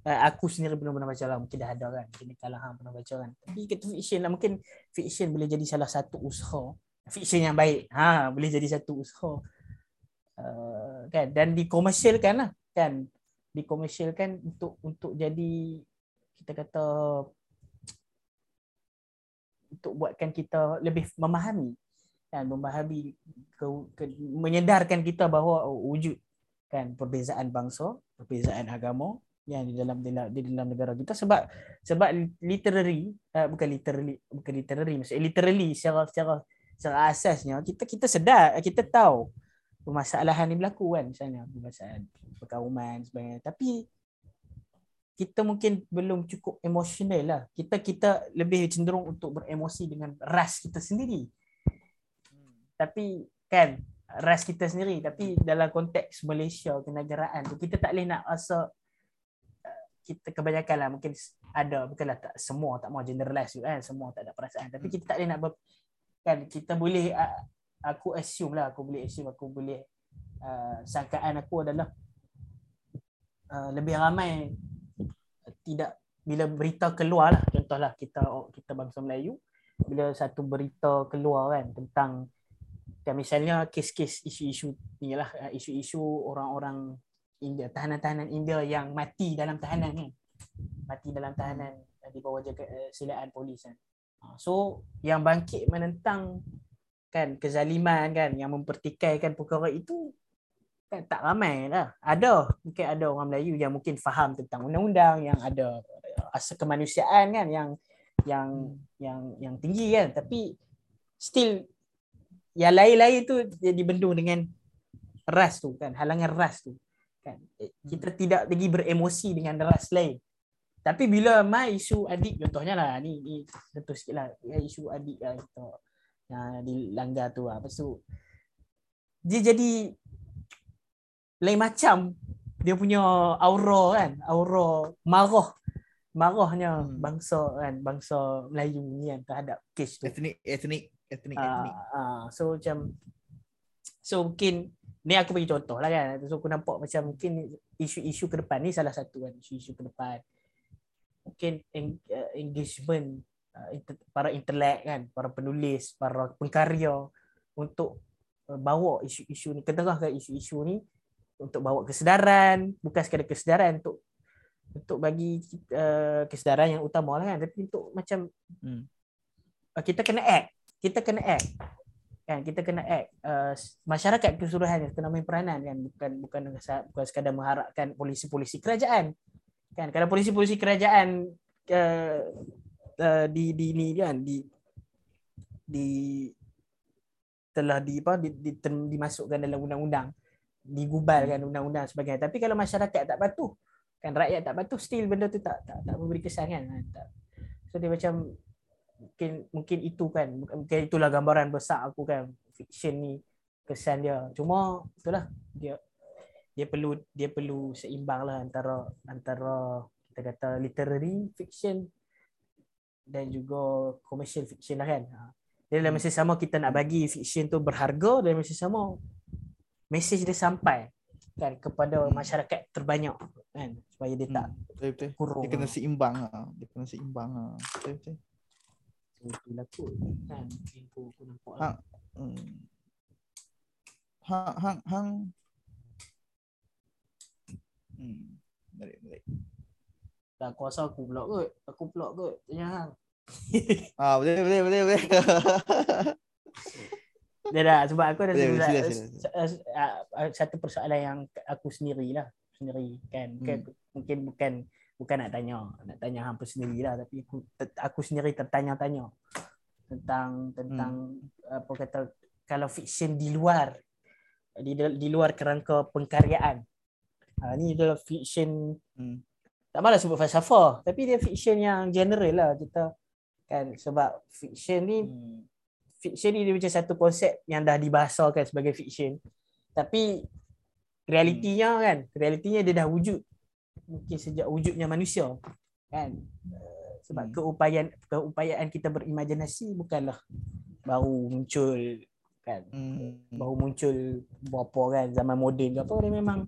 [SPEAKER 1] uh, aku sendiri belum pernah baca lah. Mungkin dah ada kan. Mungkin kalau hang pernah baca kan. Tapi kata fiction lah. Mungkin fiction boleh jadi salah satu usaha. Fiction yang baik ha boleh jadi satu usaha. Uh, kan. Dan dikomersialkan lah kan. Dikomersialkan untuk untuk jadi kita kata untuk buatkan kita lebih memahami. Dan memahami ke, ke, menyedarkan kita bahawa oh, wujud kan perbezaan bangsa, perbezaan agama, yang di dalam di dalam, negara kita sebab sebab literary uh, bukan literally bukan literary maksudnya literally secara secara secara asasnya kita kita sedar kita tahu permasalahan ni berlaku kan misalnya permasalahan perkauman sebagainya. Tapi kita mungkin belum cukup emosional lah. Kita kita lebih cenderung untuk beremosi dengan ras kita sendiri. Tapi kan ras kita sendiri tapi dalam konteks Malaysia kenegaraan tu kita tak boleh nak rasa kita kebanyakan lah mungkin ada bukanlah tak semua tak mau generalize kan semua tak ada perasaan tapi hmm. kita tak boleh nak ber, kan kita boleh aku assume lah aku boleh assume aku boleh uh, sangkaan aku adalah uh, lebih ramai tidak bila berita keluar lah contohlah kita kita bangsa Melayu bila satu berita keluar kan tentang kan misalnya kes-kes isu-isu ni lah isu-isu orang-orang India tahanan-tahanan India yang mati dalam tahanan kan mati dalam tahanan di bawah jaga uh, silaan polis kan. Ah, So yang bangkit menentang kan kezaliman kan yang mempertikaikan perkara itu kan tak ramai lah. Ada mungkin ada orang Melayu yang mungkin faham tentang undang-undang yang ada asas kemanusiaan kan yang yang yang yang tinggi kan. Tapi still yang lain-lain tu dia dibendung dengan ras tu kan halangan ras tu kan Eh, kita tidak lagi beremosi dengan ras lain tapi bila mai isu adik contohnya lah ni ni tentu sikit lah Ya, isu adik lah kita yang dilanggar tu lah. Lepas tu dia jadi lain macam dia punya aura kan aura marah marahnya
[SPEAKER 2] Hmm.
[SPEAKER 1] bangsa kan bangsa Melayu ni kan terhadap kes tu
[SPEAKER 2] Etnik, etnik, etnik,
[SPEAKER 1] Ah,
[SPEAKER 2] etnik.
[SPEAKER 1] ah, so macam so mungkin ni aku bagi contoh lah kan. So aku nampak macam mungkin isu-isu ke depan ni salah satu kan isu-isu ke depan. Mungkin uh, engagement inter- para intelek kan para penulis para pengkarya untuk uh, bawa isu-isu ni ketengahkan isu-isu ni untuk bawa kesedaran. Bukan sekadar kesedaran untuk untuk bagi uh, kesedaran yang utama lah kan. Tapi untuk macam
[SPEAKER 2] Hmm.
[SPEAKER 1] kita kena act. Kita kena act kan kita kena act uh, masyarakat keseluruhan kena main peranan kan bukan bukan bukan sekadar mengharapkan polisi-polisi kerajaan kan kalau polisi-polisi kerajaan uh, uh, di di ni kan di di telah di apa di, di, di, dimasukkan dalam undang-undang digubalkan undang-undang sebagainya tapi kalau masyarakat tak patuh kan rakyat tak patuh still benda tu tak tak, tak memberi kesan kan Ha, tak. so dia macam mungkin mungkin itu kan mungkin itulah gambaran besar aku kan fiction ni kesan dia cuma itulah dia dia perlu dia perlu seimbang lah antara antara kita kata literary fiction dan juga commercial fiction lah kan Ha. Dia dalam masa sama kita nak bagi fiction tu berharga dalam masa sama message dia sampai kan kepada
[SPEAKER 2] Hmm.
[SPEAKER 1] masyarakat terbanyak kan supaya dia tak
[SPEAKER 2] Hmm, betul betul.
[SPEAKER 1] kurung
[SPEAKER 2] Dia kena
[SPEAKER 1] lah.
[SPEAKER 2] seimbang ah. Dia kena seimbang ah. Betul betul.
[SPEAKER 1] Itulah kot kan aku, nampak
[SPEAKER 2] Ha.
[SPEAKER 1] lah.
[SPEAKER 2] Hmm. Hang hang hang. Hmm. Menarik, menarik.
[SPEAKER 1] Tak aku rasa aku pula kot aku pula kot tanya hang
[SPEAKER 2] Ah, boleh boleh boleh boleh.
[SPEAKER 1] Dah dah sebab aku ada
[SPEAKER 2] Boleh, sila, sila,
[SPEAKER 1] satu persoalan yang aku sendiri lah sendiri kan
[SPEAKER 2] Hmm.
[SPEAKER 1] mungkin, mungkin bukan bukan nak tanya nak tanya hampa sendiri lah tapi aku aku sendiri tertanya-tanya tentang tentang
[SPEAKER 2] Hmm.
[SPEAKER 1] apa kata kalau fiction di luar di di luar kerangka pengkaryaan ha, ni adalah fiction
[SPEAKER 2] Hmm.
[SPEAKER 1] tak malah sebut falsafah tapi dia fiction yang general lah kita kan sebab fiction ni
[SPEAKER 2] Hmm.
[SPEAKER 1] fiction ni dia macam satu konsep yang dah dibahasakan sebagai fiction tapi realitinya kan realitinya dia dah wujud mungkin sejak wujudnya manusia kan? Eh, sebab
[SPEAKER 2] Hmm.
[SPEAKER 1] keupayaan keupayaan kita berimajinasi bukanlah baru muncul kan?
[SPEAKER 2] Hmm.
[SPEAKER 1] baru muncul berapa kan zaman moden ke apa dia memang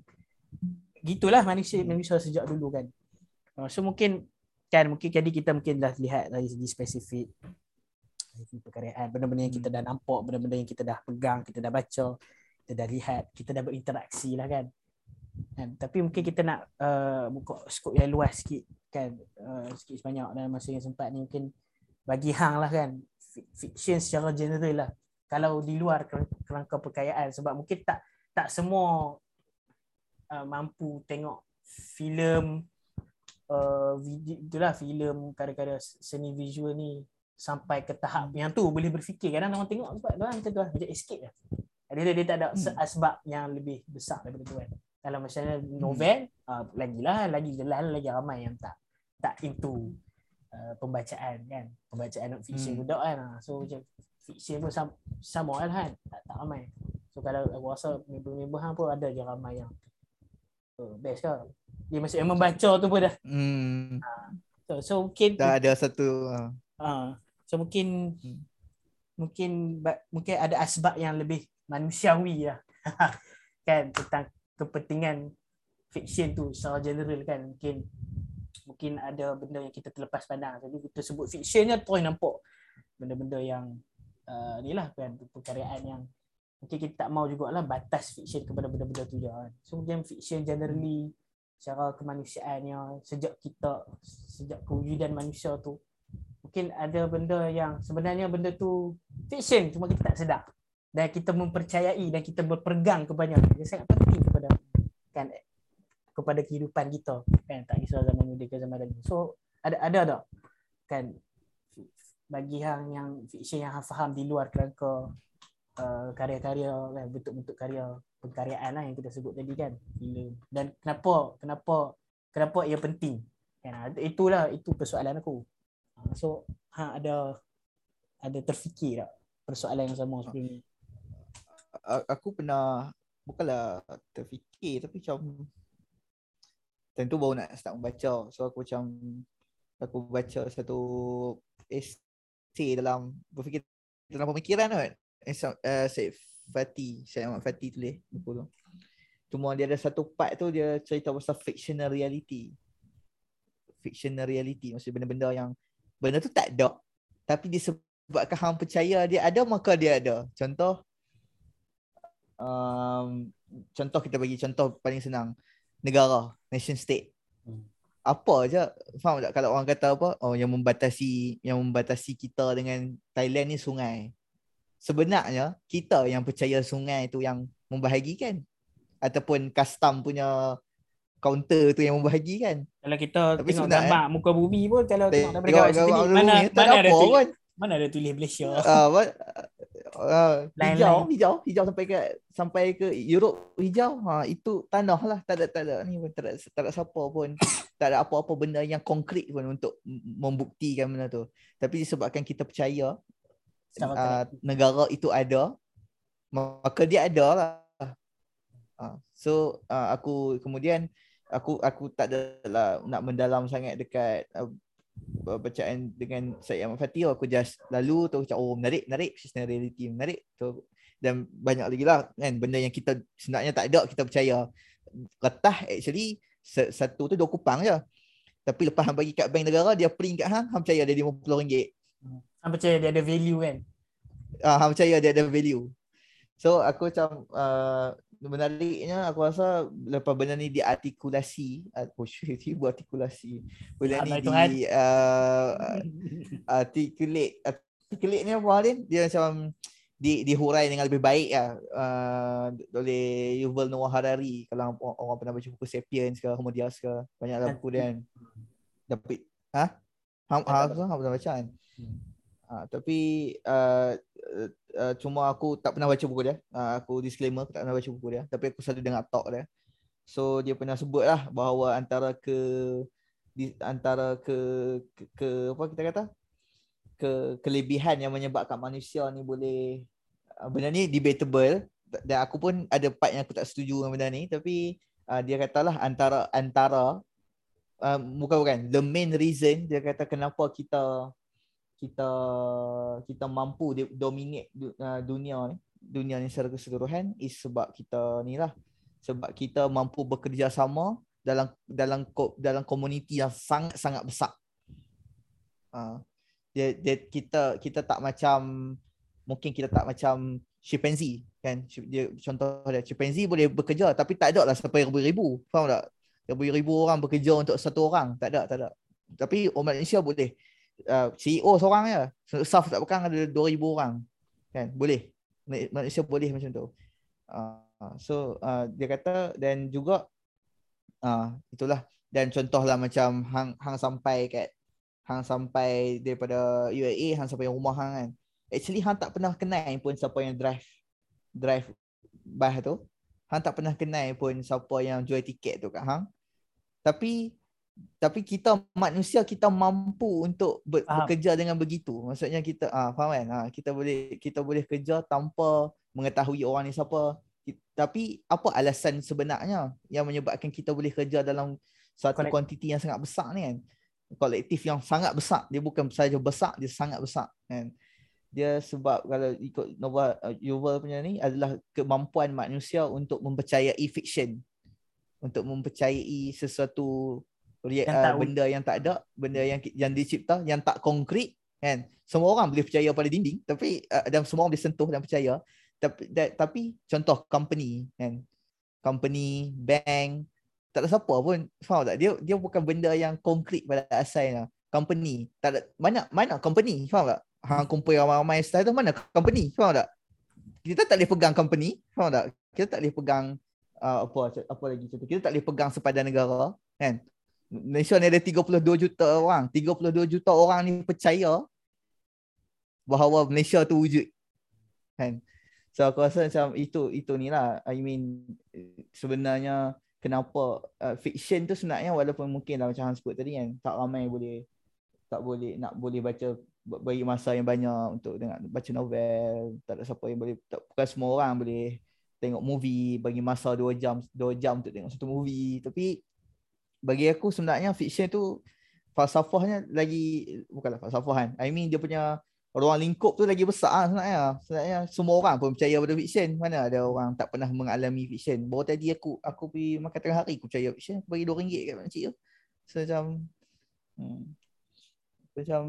[SPEAKER 1] gitulah manusia manusia sejak dulu kan? Uh, so mungkin kan mungkin jadi kita mungkin dah lihat dari segi spesifik perkaryaan benda-benda yang kita dah nampak benda-benda yang kita dah pegang kita dah baca kita dah lihat kita dah berinteraksi lah kan kan? Tapi mungkin kita nak uh, buka skop yang luas sikit kan? Uh, sikit sebanyak dalam masa yang sempat ni mungkin bagi hang lah kan? Fi- fiction secara general lah. Kalau di luar kerang- kerangka perkayaan sebab mungkin tak tak semua uh, mampu tengok filem uh, video itulah filem kadang-kadang seni visual ni sampai ke tahap yang tu boleh berfikir. Kadang orang tengok sebab dia orang macam tu lah macam escape lah. Dia, dia tak ada
[SPEAKER 2] Hmm.
[SPEAKER 1] asbab yang lebih besar daripada tu kan kalau misalnya novel uh, lagi lah lagi jelas lagi ramai yang tak tak into uh, pembacaan kan pembacaan non fiction
[SPEAKER 2] Hmm.
[SPEAKER 1] budak kan Ah, so macam fiction pun sama, sama lah kan tak, tak ramai so kalau aku rasa member-member hang pun ada je ramai yang oh, best ke dia masuk yang membaca tu pun dah
[SPEAKER 2] Hmm.
[SPEAKER 1] so, so mungkin
[SPEAKER 2] Dah ada satu ah.
[SPEAKER 1] uh, so mungkin
[SPEAKER 2] Hmm.
[SPEAKER 1] mungkin mungkin ada asbab yang lebih manusiawi lah kan tentang kepentingan fiction tu secara general kan. Mungkin mungkin ada benda yang kita terlepas pandang. Jadi kita sebut fiction je terus nampak benda-benda yang uh, ni lah kan perkaryaan yang mungkin kita tak mau jugalah batas fiction kepada benda-benda tu je kan. So mungkin fiction generally secara kemanusiaannya sejak kita sejak kewujudan manusia tu mungkin ada benda yang sebenarnya benda tu fiction cuma kita tak sedar. Dan kita mempercayai dan kita berpegang kepada dia. Sangat penting kan kepada kehidupan kita. Kan tak kisah zaman muda ke zaman lagi so ada ada tak? Kan bagi hang yang fiction yang hang faham di luar kerangka uh, karya-karya kan bentuk-bentuk karya pengkaryaan lah yang kita sebut tadi kan. Dan kenapa kenapa kenapa ia penting? Kan itulah itu persoalan aku. Uh, so ha ada ada terfikir tak persoalan yang sama sebelum ni?
[SPEAKER 2] Aku pernah bukanlah terfikir tapi macam tentu baru nak start membaca. So aku macam aku baca satu essay dalam berfikir dalam pemikiran kan uh, Syed Fatih Syed Ahmad Fatih tulis buku tu. Cuma dia ada satu part tu dia cerita pasal fictional reality. Fictional reality maksudnya benda-benda yang benda tu tak ada tapi disebabkan hang percaya dia ada maka dia ada. Contoh um, contoh kita bagi contoh paling senang. Negara nation state. Hmm. apa aja faham tak? Kalau orang kata apa? Oh yang membatasi yang membatasi kita dengan Thailand ni sungai. Sebenarnya kita yang percaya sungai tu yang membahagikan. Ataupun custom punya counter tu yang membahagikan.
[SPEAKER 1] Kalau kita Tapi tengok gambar muka bumi pun kalau tengok
[SPEAKER 2] daripada gambar sini mana mana ada
[SPEAKER 1] tulis, mana ada tulis Malaysia. Uh,
[SPEAKER 2] Uh, hijau, hijau, hijau sampai ke sampai ke Europe hijau. Ha itu tanah lah. Tak ada tak ada ni pun tak ada, tak ada siapa pun. tak ada apa-apa benda yang konkret pun untuk membuktikan benda tu. Tapi disebabkan kita percaya uh, negara itu ada maka dia ada lah. Uh, so uh, aku kemudian aku aku tak ada lah nak mendalam sangat dekat uh, bacaan dengan Syed Ahmad Fatih aku just lalu tu macam oh menarik menarik. Sistem reality menarik. Tu dan banyak lagi lah kan. Benda yang kita sebenarnya tak ada kita percaya. Retah actually satu tu dua kupang je. Tapi lepas hang bagi kat bank negara dia print kat hang hang percaya dia RM50
[SPEAKER 1] hang percaya dia ada value kan?
[SPEAKER 2] Ah hang percaya dia ada value. So aku macam uh, menariknya aku rasa lepas benda ni diartikulasi oh shit buat artikulasi. Benda ni di uh, articulate articulate ni apa Alin dia macam di dihurai dengan lebih baik lah uh, oleh Yuval Noah Harari. Kalau orang, orang pernah baca buku Sapiens ke Homo Deus ke banyak lah buku dia kan. Tapi ha? Ha ha, ha, ha pernah baca kan? Hmm. Ha, tapi uh, uh, cuma aku tak pernah baca buku dia. Uh, aku disclaimer aku tak pernah baca buku dia. Tapi aku selalu dengar talk dia. So dia pernah sebut lah bahawa antara ke di, antara ke, ke ke apa kita kata ke kelebihan yang menyebabkan manusia ni boleh uh, benda ni debatable dan aku pun ada part yang aku tak setuju dengan benda ni tapi uh, dia katalah antara antara uh, bukan bukan the main reason dia kata kenapa kita kita kita mampu dominate uh, dunia ni dunia ni secara keseluruhan is sebab kita ni lah. Sebab kita mampu bekerja sama dalam dalam dalam komuniti yang sangat sangat besar. Uh, dia, dia kita kita tak macam mungkin kita tak macam chimpanzee kan? Dia contoh dia chimpanzee boleh bekerja tapi tak ada lah sampai ribu-ribu faham tak? Ribu-ribu orang bekerja untuk satu orang. Tak ada tak ada. Tapi orang Malaysia boleh uh, CEO seorang je. Staff tak pegang ada 2000 orang. Kan? Boleh. Malaysia boleh macam tu. Uh, so uh, dia kata dan juga uh, itulah dan contohlah macam hang hang sampai kat hang sampai daripada UAE hang sampai rumah hang kan. Actually hang tak pernah kenal pun siapa yang drive drive bus tu. Hang tak pernah kenal pun siapa yang jual tiket tu kat hang. Tapi tapi kita manusia kita mampu untuk ber, bekerja dengan begitu. Maksudnya kita ah faham kan? Ah kita boleh kita boleh kerja tanpa mengetahui orang ni siapa. Tapi apa alasan sebenarnya yang menyebabkan kita boleh kerja dalam satu kuantiti yang sangat besar ni kan? Kolektif yang sangat besar. Dia bukan saja besar dia sangat besar kan? Dia sebab kalau ikut Nova uh, Yuval punya ni adalah kemampuan manusia untuk mempercayai fiction. Untuk mempercayai sesuatu yang uh, benda yang tak ada, benda yang yang dicipta yang tak konkret kan. Semua orang boleh percaya pada dinding tapi uh, dan semua orang boleh sentuh dan percaya. Tapi that, tapi contoh company kan. Company, bank, tak ada siapa pun faham tak? Dia dia bukan benda yang konkret pada asalnya. company. Tak ada mana mana company, faham tak? Hang kumpul ramai-ramai style tu mana company, faham tak? Kita tak boleh pegang company, faham tak? Kita tak boleh pegang uh, apa apa lagi contoh. Kita tak boleh pegang sepadan negara, kan? Malaysia ni ada 32 juta orang. 32 juta orang ni percaya bahawa Malaysia tu wujud. Kan? So aku rasa macam itu itu ni lah. I mean sebenarnya kenapa uh, fiction tu sebenarnya walaupun mungkin lah macam Han sebut tadi kan tak ramai boleh tak boleh nak boleh baca bagi masa yang banyak untuk dengar baca novel tak ada siapa yang boleh tak bukan semua orang boleh tengok movie bagi masa 2 jam 2 jam untuk tengok satu movie tapi bagi aku sebenarnya fiction tu falsafahnya lagi bukanlah falsafahan I mean dia punya ruang lingkup tu lagi besar lah sebenarnya. Sebenarnya semua orang pun percaya pada fiction. Mana ada orang tak pernah mengalami fiction. Baru tadi aku aku pergi makan tengah hari aku percaya fiction. Aku bagi RM2 kat makcik tu. So macam hmm, macam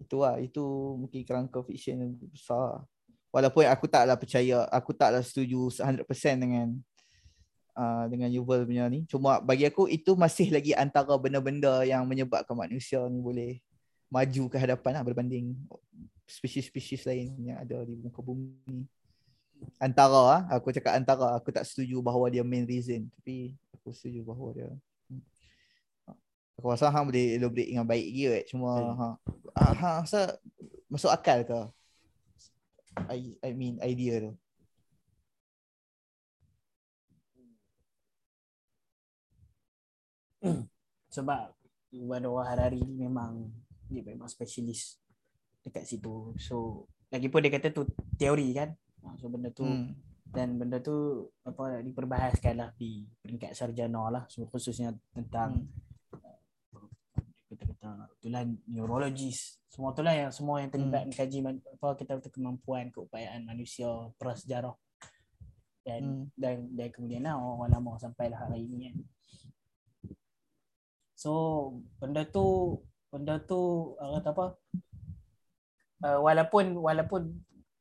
[SPEAKER 2] itu lah. Itu mungkin kerangka fiction yang besar. Walaupun aku taklah percaya, aku taklah setuju 100% dengan uh, dengan Yuval punya ni. Cuma bagi aku itu masih lagi antara benda-benda yang menyebabkan manusia ni boleh maju ke hadapan lah berbanding spesies-spesies lain yang ada di muka bumi. Antara lah, aku cakap antara, aku tak setuju bahawa dia main reason. Tapi aku setuju bahawa dia Aku rasa hang boleh elaborate dengan baik dia eh. Cuma hmm. ha, ha, ha, rasa masuk akal ke? I, I mean idea tu.
[SPEAKER 1] Sebab Iwan Harari ni memang dia memang specialist dekat situ. So lagipun dia kata tu teori kan. Ha, so benda tu hmm. dan benda tu apa diperbahaskan lah di peringkat sarjana lah so, khususnya tentang hmm. kita kata itulah neurologis semua itulah yang semua yang terlibat hmm. mengkaji apa kita kata kemampuan keupayaan manusia prasejarah dan hmm. dan dan kemudian lah orang lama sampailah hari ini kan. So benda tu benda tu uh, kata apa uh, walaupun walaupun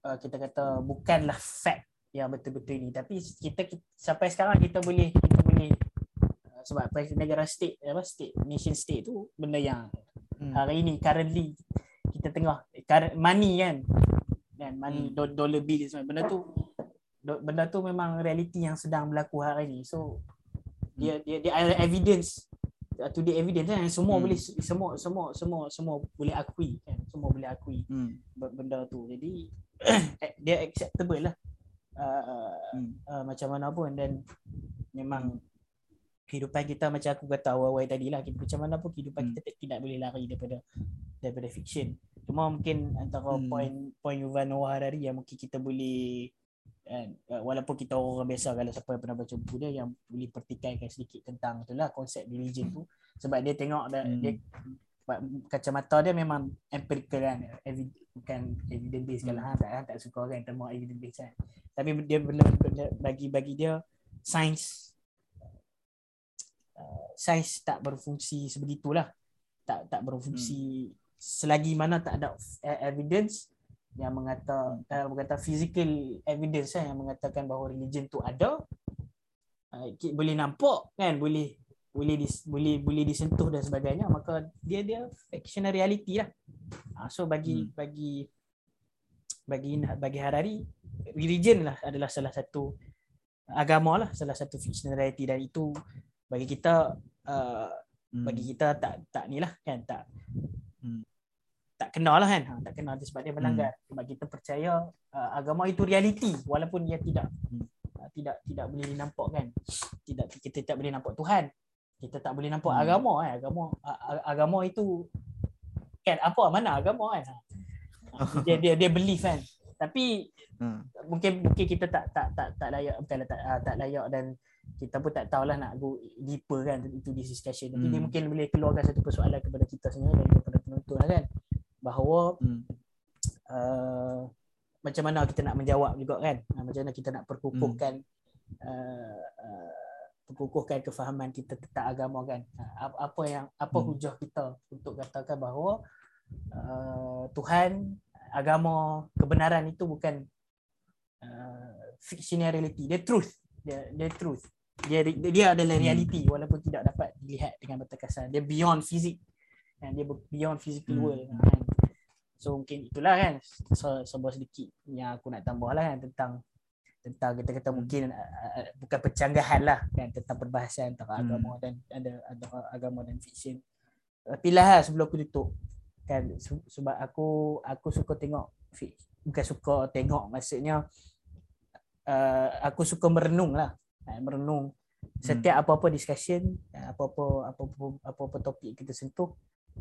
[SPEAKER 1] uh, kita kata bukanlah fact yang betul-betul ini tapi kita, kita sampai sekarang kita boleh kita boleh uh, sebab negara state apa state nation state tu benda yang hmm. hari ini currently kita tengah money kan kan money hmm. dollar bill semua benda tu benda tu memang realiti yang sedang berlaku hari ini so dia dia dia ada evidence to the evidence kan semua hmm. boleh semua semua semua semua boleh akui kan semua boleh akui hmm. benda tu jadi eh, dia acceptable lah uh, hmm. uh, macam mana pun dan memang kehidupan kita macam aku kata awal-awal tadi lah macam mana pun kehidupan hmm. kita tidak boleh lari daripada daripada fiction cuma mungkin antara hmm. point point Yuval Noah Harari yang mungkin kita boleh kan walaupun kita orang biasa kalau siapa yang pernah baca buku dia yang boleh pertikaikan sedikit tentang itulah konsep religion tu sebab dia tengok hmm. dia kacamata dia memang empirical kan bukan evidence based kalau hmm. tak tak suka kan terma evidence based kan tapi dia benar bagi bagi dia sains uh, sains tak berfungsi sebegitulah tak tak berfungsi hmm. selagi mana tak ada evidence yang mengata uh, mengata physical evidence eh, yang mengatakan bahawa religion tu ada. Uh, boleh nampak kan? Boleh boleh dis, boleh boleh disentuh dan sebagainya. Maka dia dia fictional reality lah. Uh, so bagi hmm. bagi bagi bagi Harari religion lah adalah salah satu agama lah. Salah satu fictional reality. Dan itu bagi kita uh, hmm. bagi kita tak tak ni lah kan? Tak. Hmm tak kenal lah kan ha, tak kenal dia sebab dia melanggar hmm. sebab kita percaya uh, agama itu realiti walaupun dia tidak hmm. uh, tidak tidak boleh dinampak kan tidak kita tak boleh nampak Tuhan kita tak boleh nampak hmm. agama kan agama uh, agama itu kan apa mana agama kan dia dia dia belief kan tapi hmm. mungkin mungkin kita tak tak tak tak layak bukan tak uh, tak layak dan kita pun tak tahulah nak go deeper kan itu di discussion tapi hmm. dia mungkin boleh keluarkan satu persoalan kepada kita sendiri dan kepada penonton lah kan bahawa hmm. uh, macam mana kita nak menjawab juga kan uh, macam mana kita nak perkukuhkan hmm. uh, uh, perkukuhkan kefahaman kita tentang agama kan uh, apa yang apa hmm. hujah kita untuk katakan bahawa uh, Tuhan agama kebenaran itu bukan uh, fictional reality dia truth dia dia truth dia dia adalah hmm. reality hmm. walaupun tidak dapat dilihat dengan mata kasar dia beyond fizik dia beyond physical
[SPEAKER 2] Hmm.
[SPEAKER 1] world kan so mungkin itulah kan so, sebuah sedikit yang aku nak tambah lah kan tentang tentang kita kata
[SPEAKER 2] Hmm.
[SPEAKER 1] mungkin uh, bukan pencanggahan lah kan tentang perbahasan antara
[SPEAKER 2] Hmm.
[SPEAKER 1] agama dan ada antara agama dan fiction tapi lah sebelum aku tutup kan se- sebab aku aku suka tengok bukan suka tengok maksudnya uh, aku suka merenung lah uh, merenung setiap apa-apa discussion apa-apa apa-apa apa-apa topik kita sentuh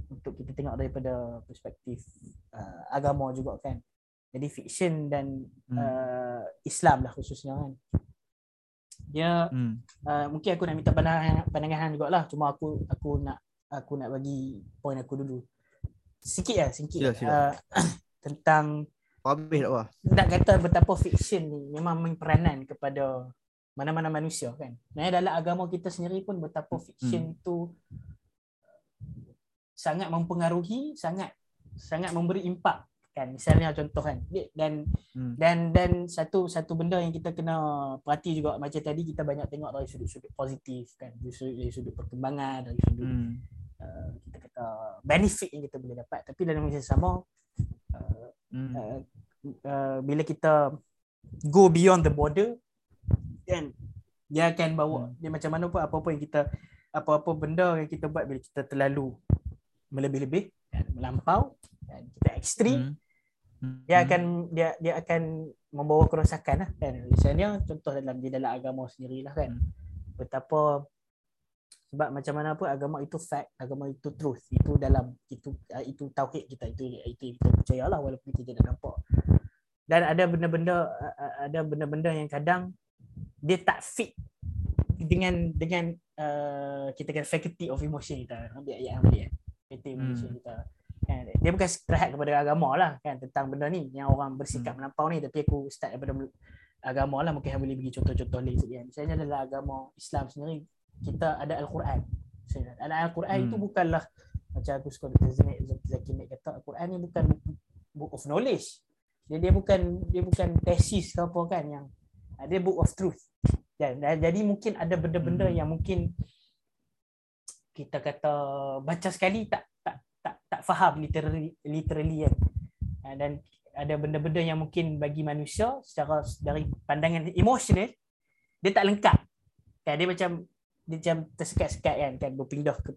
[SPEAKER 1] untuk kita tengok daripada perspektif uh, agama juga kan jadi fiction dan
[SPEAKER 2] Hmm.
[SPEAKER 1] uh, Islam lah khususnya kan dia
[SPEAKER 2] Hmm.
[SPEAKER 1] uh, mungkin aku nak minta pandangan pandangan juga lah cuma aku aku nak aku nak bagi point aku dulu sikit lah sikit
[SPEAKER 2] Sila, sila.
[SPEAKER 1] Uh, tentang
[SPEAKER 2] Habis tak apa?
[SPEAKER 1] nak kata betapa fiction ni memang main peranan kepada mana-mana manusia kan. Nah dalam agama kita sendiri pun betapa fiction tu sangat mempengaruhi, sangat sangat memberi impak kan. Misalnya contoh kan. Dan
[SPEAKER 2] Hmm.
[SPEAKER 1] dan dan satu satu benda yang kita kena perhati juga macam tadi kita banyak tengok dari sudut-sudut positif kan. Dari sudut, dari sudut perkembangan, dari sudut
[SPEAKER 2] Hmm.
[SPEAKER 1] uh, kita kata benefit yang kita boleh dapat. Tapi dalam masa sama uh,
[SPEAKER 2] Hmm.
[SPEAKER 1] uh, uh, bila kita go beyond the border kan dia akan bawa
[SPEAKER 2] Hmm.
[SPEAKER 1] dia macam mana pun apa-apa yang kita apa-apa benda yang kita buat bila kita terlalu melebih-lebih kan, melampau kan, kita ekstrim
[SPEAKER 2] Hmm.
[SPEAKER 1] dia akan dia dia akan membawa kerosakan lah kan. Misalnya contoh dalam di dalam agama sendirilah kan.
[SPEAKER 2] Hmm.
[SPEAKER 1] betapa sebab macam mana pun agama itu fact agama itu truth. Itu dalam itu uh, itu tauhid kita itu itu kita percayalah walaupun kita tidak nampak. Dan ada benda-benda uh, uh, ada benda-benda yang kadang dia tak fit dengan dengan uh, kita kata faculty of emotion kita. Ambil ayat yang of
[SPEAKER 2] Hmm.
[SPEAKER 1] kita kan dia bukan terhad kepada agama lah kan tentang benda ni yang orang bersikap
[SPEAKER 2] Hmm.
[SPEAKER 1] melampau ni tapi aku start daripada agama lah mungkin hang boleh bagi contoh-contoh lain sikit kan misalnya dalam agama Islam sendiri kita ada Al-Quran Misalnya, dalam Al-Quran
[SPEAKER 2] Hmm.
[SPEAKER 1] itu bukanlah macam aku suka Dr. Zaki Mek kata Al-Quran ni bukan book- of knowledge dia dia bukan dia bukan tesis ke apa kan yang dia book of truth dan, dan jadi mungkin ada benda-benda
[SPEAKER 2] Hmm.
[SPEAKER 1] yang mungkin kita kata baca sekali tak tak tak tak faham literally literally kan. Ah, dan ada benda-benda yang mungkin bagi manusia secara dari pandangan emosional dia tak lengkap. Kan dia macam dia macam tersekat-sekat kan kan berpindah ke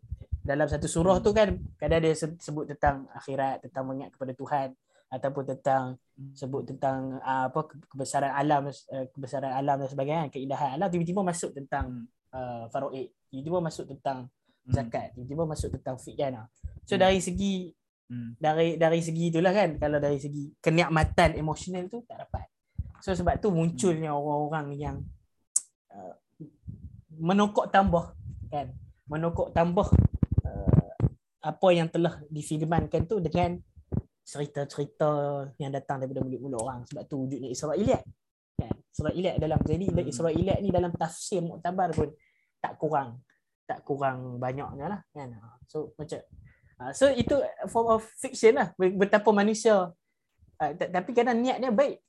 [SPEAKER 1] dalam satu surah tu kan kadang dia se- sebut tentang akhirat tentang mengingat kepada Tuhan ataupun tentang sebut tentang uh, apa ke- kebesaran alam uh, kebesaran alam dan sebagainya keindahan alam tiba-tiba masuk tentang uh, faraid tiba-tiba masuk tentang zakat. Tiba-tiba masuk tentang fiqh kan so
[SPEAKER 2] Hmm.
[SPEAKER 1] dari segi
[SPEAKER 2] Hmm.
[SPEAKER 1] dari dari segi itulah kan kalau dari segi kenikmatan emosional tu tak dapat. So sebab tu munculnya orang-orang yang uh, menokok tambah kan. Menokok tambah uh, apa yang telah difirmankan tu dengan cerita-cerita yang datang daripada mulut-mulut orang. Sebab tu wujudnya Israiliyat kan. Israiliyat dalam jadi
[SPEAKER 2] Hmm.
[SPEAKER 1] Israiliyat ni dalam tafsir muktabar pun tak kurang tak kurang banyaknya lah kan? So macam Ah, so itu form of fiction lah Be- betapa manusia. Uh, tapi kadang niat dia baik.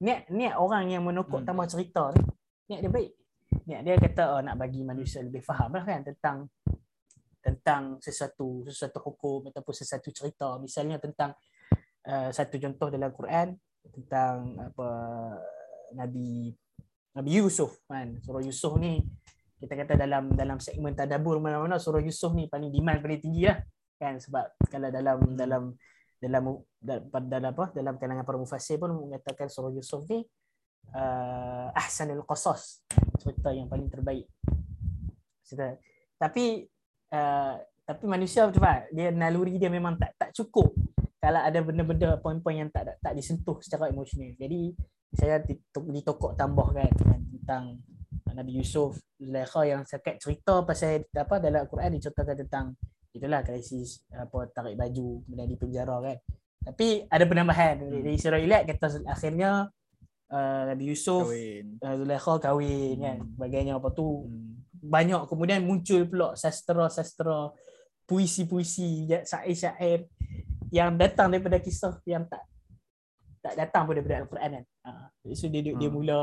[SPEAKER 1] Niat niat orang yang menokok
[SPEAKER 2] Hmm.
[SPEAKER 1] tambah cerita ni niat dia baik. Niat dia kata oh, nak bagi manusia lebih faham lah kan? Tentang tentang sesuatu sesuatu hukum ataupun sesuatu cerita. Misalnya tentang uh, satu contoh dalam Quran tentang apa Nabi Nabi Yusuf kan? Surah Yusuf ni kita kata dalam dalam segmen tadabbur mana-mana surah Yusuf ni paling demand paling tinggi lah kan? Sebab kalau dalam dalam dalam dalam, dalam apa dalam kalangan para mufassir pun mengatakan surah Yusuf ni uh, ahsanul qasas cerita yang paling terbaik. Cerita. Tapi uh, tapi manusia betul tak dia naluri dia memang tak tak cukup. Kalau ada benda-benda poin-poin yang tak tak disentuh secara emosional. Jadi saya ditok- ditokok tambah kan tentang Nabi Yusuf Zulaikha yang sekat cerita pasal apa dalam Al-Quran diceritakan tentang itulah krisis apa tarik baju kemudian di penjara kan tapi ada penambahan
[SPEAKER 2] Hmm.
[SPEAKER 1] dari Israiliyat kata akhirnya uh, Nabi Yusuf
[SPEAKER 2] Kahwin.
[SPEAKER 1] uh, Zulaikha kahwin kan
[SPEAKER 2] Hmm.
[SPEAKER 1] sebagainya apa tu
[SPEAKER 2] Hmm.
[SPEAKER 1] banyak kemudian muncul pula sastra-sastra puisi-puisi ya- syair-syair yang datang daripada kisah yang tak tak datang pun daripada Al-Quran kan. Ha. So dia dia, dia
[SPEAKER 2] Hmm.
[SPEAKER 1] mula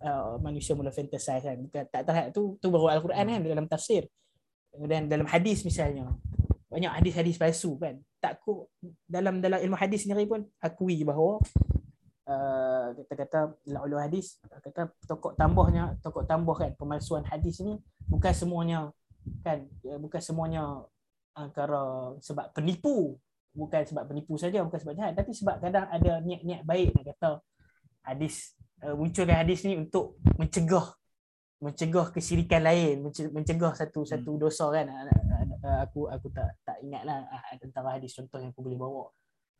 [SPEAKER 1] uh, manusia mula fantasize kan. Bukan tak terhad tu tu baru Al-Quran kan dalam tafsir. Kemudian dalam hadis misalnya. banyak hadis-hadis palsu kan takut dalam dalam ilmu hadis sendiri pun akui bahawa uh, kita kata ulama hadis kata tokok tambahnya tokok tambah kan pemalsuan hadis ni bukan semuanya kan ya, bukan semuanya antara sebab penipu bukan sebab penipu saja bukan sebab jahat tapi sebab kadang ada niat-niat baik nak kata hadis uh, munculkan hadis ni untuk mencegah mencegah kesirikan lain mencegah satu satu hmm. dosa kan. Aku aku tak tak ingatlah antara hadis contoh yang aku boleh bawa.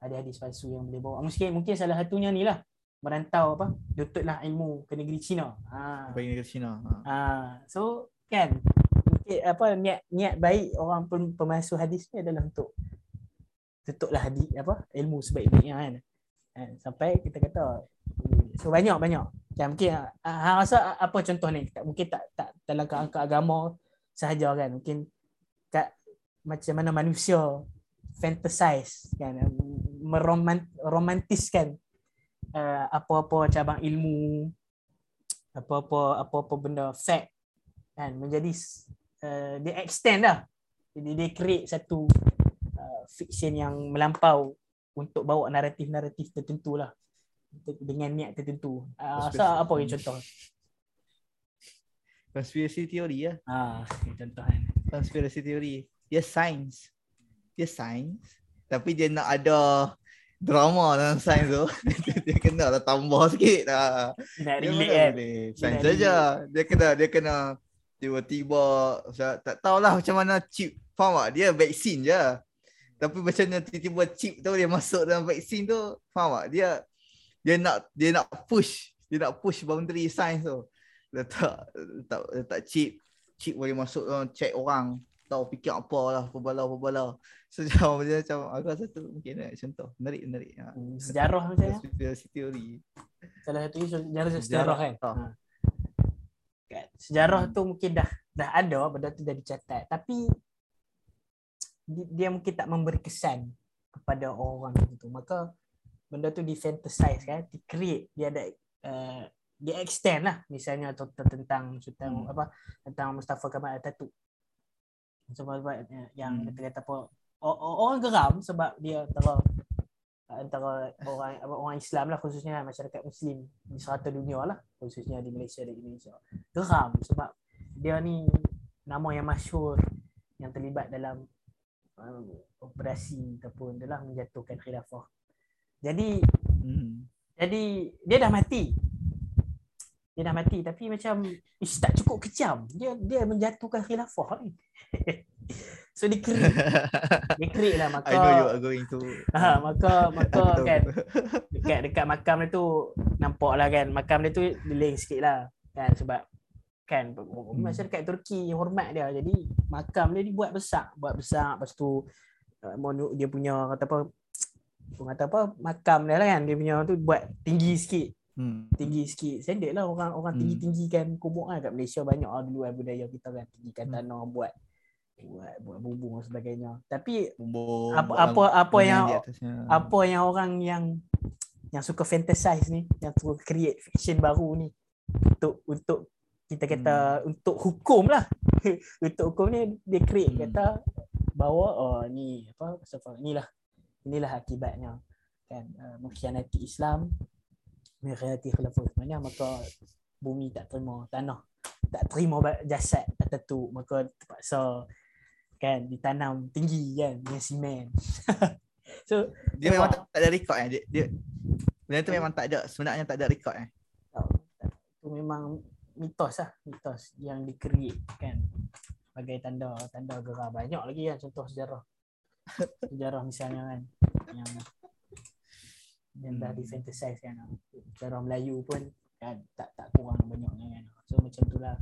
[SPEAKER 1] Ada hadis palsu yang boleh bawa. Mungkin mungkin salah satunya ni lah. Merantau apa? Tutuplah ilmu ke negeri Cina
[SPEAKER 2] ha ke negeri Cina
[SPEAKER 1] ha. ha so kan mungkin apa niat niat baik orang pemasuk hadis ni adalah untuk tutuplah hadis apa ilmu sebaik-baiknya kan. Sampai kita kata so banyak banyak. Kan mungkin hang rasa apa contoh ni? Mungkin tak tak dalam kerangka agama sahaja kan. Mungkin kat macam mana manusia fantasize kan meromantiskan uh, apa-apa cabang ilmu apa-apa apa-apa benda fact kan. Menjadi uh, dia extend lah. Jadi dia create satu uh, fiction yang melampau untuk bawa naratif-naratif tertentu lah dengan niat tertentu. Uh, so apa yang contoh?
[SPEAKER 2] Conspiracy theory ya.
[SPEAKER 1] Ah, contoh kan.
[SPEAKER 2] Conspiracy theory. Dia science. Dia science. Tapi dia nak ada drama dalam science tu. dia kena lah tambah sikit lah.
[SPEAKER 1] Nak relate kan?
[SPEAKER 2] Science saja. Dia kena, dia kena tiba-tiba tak tahulah macam mana chip. Faham tak? Dia vaksin je. Tapi macam mana tiba-tiba chip tu dia masuk dalam vaksin tu. Faham tak? Dia dia nak dia nak push dia nak push boundary science tu. Letak letak letak chip chip boleh masuk uh, check orang. Tahu fikir apa lah pebala pebala sejauh macam macam aku rasa tu mungkin eh, contoh. Menarik menarik.
[SPEAKER 1] Ha. sejarah macam ya
[SPEAKER 2] conspiracy theory.
[SPEAKER 1] Salah satu sejarah sejarah, kan? Ha. kan? Sejarah tu mungkin dah dah ada benda tu dah dicatat. Tapi dia mungkin tak memberi kesan kepada orang itu maka benda tu di fantasize kan di create dia ada uh, dia extend lah misalnya tentang tentang hmm. apa tentang Mustafa Kamal Ataturk sebab eh, yang hmm. kata apa orang geram sebab dia antara antara orang orang Islam lah khususnya masyarakat Muslim di serata dunia lah khususnya di Malaysia dan Indonesia geram sebab dia ni nama yang masyur yang terlibat dalam uh, operasi ataupun adalah menjatuhkan khilafah jadi hmm. jadi dia dah mati. Dia dah mati tapi macam ish, tak cukup kejam. Dia dia menjatuhkan khilafah ni. so dia create. dia create lah maka
[SPEAKER 2] I know you are going to.
[SPEAKER 1] Ha, maka maka kan dekat dekat makam dia tu nampak lah kan makam dia tu deling sikit lah kan sebab kan hmm. masyarakat Turki hormat dia jadi makam dia dibuat besar buat besar lepas tu uh, dia punya kata apa orang kata apa makam dia lah kan. Dia punya tu buat tinggi sikit. Hmm. tinggi sikit. Standard lah orang orang tinggi tinggikan kubur kan kat Malaysia. Banyak lah dulu kan budaya kita kan. Tinggikan hmm. tanah buat buat buat bubung dan sebagainya. Tapi Bumbu, apa apa apa yang apa yang orang yang yang suka fantasize ni yang suka create fiction baru ni untuk untuk kita kata hmm. untuk hukum lah. Untuk hukum ni dia create hmm. kata bahawa oh ni apa pasal inilah inilah akibatnya kan? Uh, mengkhianati Islam mengkhianati khilafah Uthmaniyah maka bumi tak terima tanah tak terima jasad tu maka terpaksa kan ditanam tinggi kan dengan simen.
[SPEAKER 2] So dia memang tak, tak ada record eh? Dia, dia benda tu memang tak ada sebenarnya tak ada record eh?
[SPEAKER 1] Itu memang mitos lah mitos yang di kan? Sebagai tanda tanda gerak banyak lagi kan contoh sejarah sejarah misalnya kan. Yang yang dah di fantasize kan. Sejarah Melayu pun kan tak tak kurang banyaknya kan. So macam tu lah.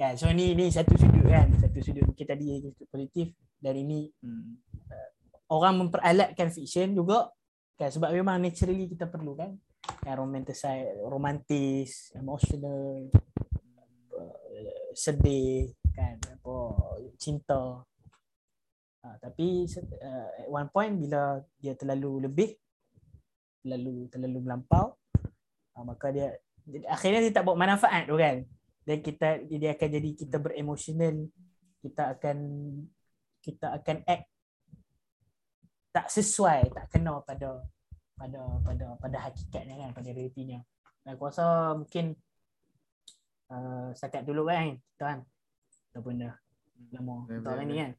[SPEAKER 1] Kan so ni ni satu sudut kan. Satu sudut kita tadi positif. Dari ni hmm. uh, orang memperalatkan fiction juga. Kan sebab memang naturally kita perlu kan. Kan romanticize romantis emotional uh, sedih kan. Apa cinta Ha, tapi uh, at one point bila dia terlalu lebih terlalu terlalu melampau uh, maka dia akhirnya dia tak buat manfaat tu kan. Dan kita dia akan jadi kita beremosional kita akan kita akan act tak sesuai tak kena pada pada pada pada hakikatnya kan pada realitinya. Dan aku rasa mungkin uh, setakat dulu kan kita kan ataupun dah lama
[SPEAKER 2] betul,
[SPEAKER 1] ni kan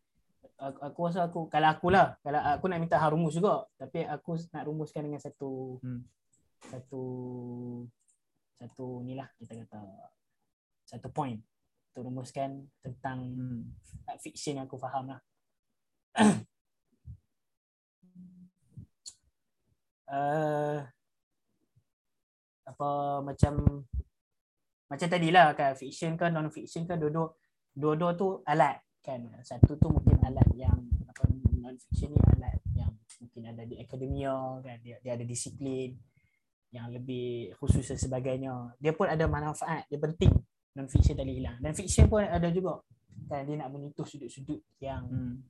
[SPEAKER 1] aku, aku rasa aku kalau aku lah kalau aku nak minta hang rumus juga tapi aku nak rumuskan dengan satu
[SPEAKER 2] Hmm.
[SPEAKER 1] satu satu ni lah kita kata satu point untuk rumuskan tentang
[SPEAKER 2] Hmm.
[SPEAKER 1] fiction yang aku faham lah. uh, apa macam macam tadilah kan fiction kan non fiction kan dua-dua dua-dua tu alat kan? Satu tu mungkin alat yang apa non fiction ni alat yang mungkin ada di akademia kan? Dia, dia ada disiplin yang lebih khusus dan sebagainya. Dia pun ada manfaat dia penting. Non fiction tak boleh hilang. Dan fiction pun ada juga kan? Dia nak menyentuh sudut-sudut yang
[SPEAKER 2] Hmm.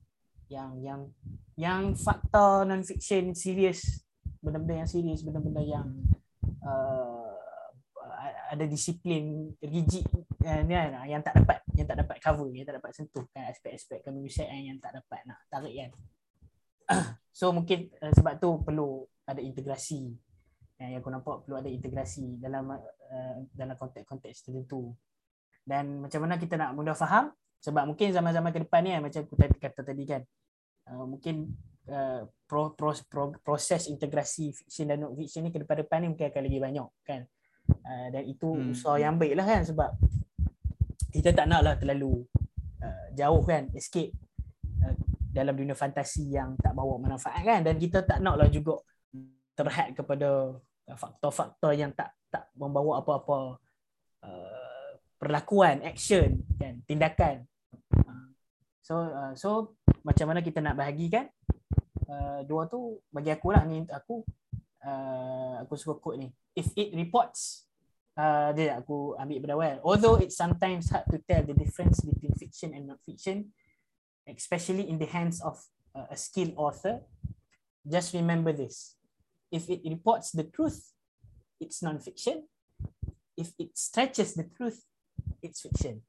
[SPEAKER 1] yang yang yang fakta non fiction serius benda-benda yang serius benda-benda yang uh, ada disiplin rigid kan, kan yang tak dapat yang tak dapat cover yang tak dapat sentuh kan aspek-aspek kemanusiaan yang tak dapat nak tarik kan. So mungkin uh, sebab tu perlu ada integrasi. Yang aku nampak perlu ada integrasi dalam uh, dalam konteks-konteks tertentu. Dan macam mana kita nak mudah faham sebab mungkin zaman-zaman ke depan ni kan, macam aku tadi kata tadi kan uh, mungkin uh, pro, pro, pro, proses integrasi fiction dan non fiction ni ke depan-depan ni mungkin akan lebih banyak kan uh, dan itu
[SPEAKER 2] Hmm.
[SPEAKER 1] hmm. usaha yang baik lah kan sebab kita tak nak lah terlalu uh, jauh kan escape uh, dalam dunia fantasi yang tak bawa manfaat kan dan kita tak nak lah juga terhad kepada faktor-faktor yang tak tak membawa apa-apa uh, perlakuan action kan tindakan Uh, so uh, so macam mana kita nak bahagikan uh, dua tu bagi aku lah ni aku uh, aku suka quote ni. If it reports uh, dia aku ambil pada awal. Although it's sometimes hard to tell the difference between fiction and non fiction especially in the hands of uh, a skilled author just remember this. If it reports the truth it's non fiction if it stretches the truth it's fiction.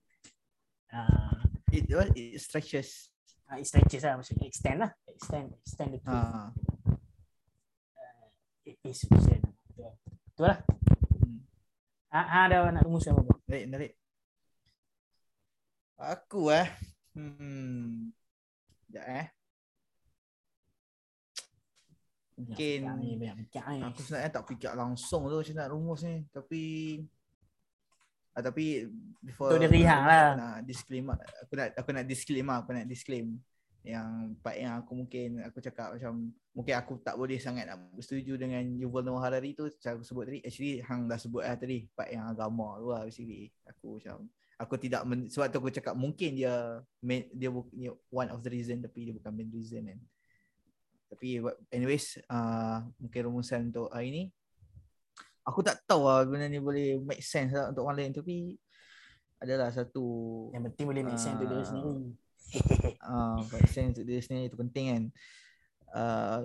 [SPEAKER 1] Uh,
[SPEAKER 2] It, what, it stretches.
[SPEAKER 1] uh, it stretches lah maksudnya extend lah. Extend extend the truth.
[SPEAKER 2] Ah.
[SPEAKER 1] Fiction betul betul lah
[SPEAKER 2] Hmm.
[SPEAKER 1] ah, ah ada nak rumuskan apa
[SPEAKER 2] Narik, narik. Aku eh. Hmm. Sekejap eh. Mungkin
[SPEAKER 1] Banyak
[SPEAKER 2] aku sebenarnya tak fikir langsung tu macam nak rumus ni. Tapi ah, tapi before
[SPEAKER 1] Untuk diri hang lah.
[SPEAKER 2] Nak disclaimer. Aku nak aku nak disclaimer, aku nak disclaim yang part yang aku mungkin aku cakap macam mungkin aku tak boleh sangat nak bersetuju dengan Yuval Noah Harari tu macam aku sebut tadi actually hang dah sebut lah tadi part yang agama tu lah basically aku macam aku tidak men, sebab tu aku cakap mungkin dia main, dia, bu- one of the reason tapi dia bukan main reason kan tapi anyways uh, mungkin rumusan untuk hari ni aku tak tahu lah benda ni boleh make sense lah untuk orang lain tapi adalah satu
[SPEAKER 1] Yang penting boleh make sense untuk diri
[SPEAKER 2] Ah.
[SPEAKER 1] sendiri.
[SPEAKER 2] Uh, make sense untuk diri sendiri itu penting kan. Uh,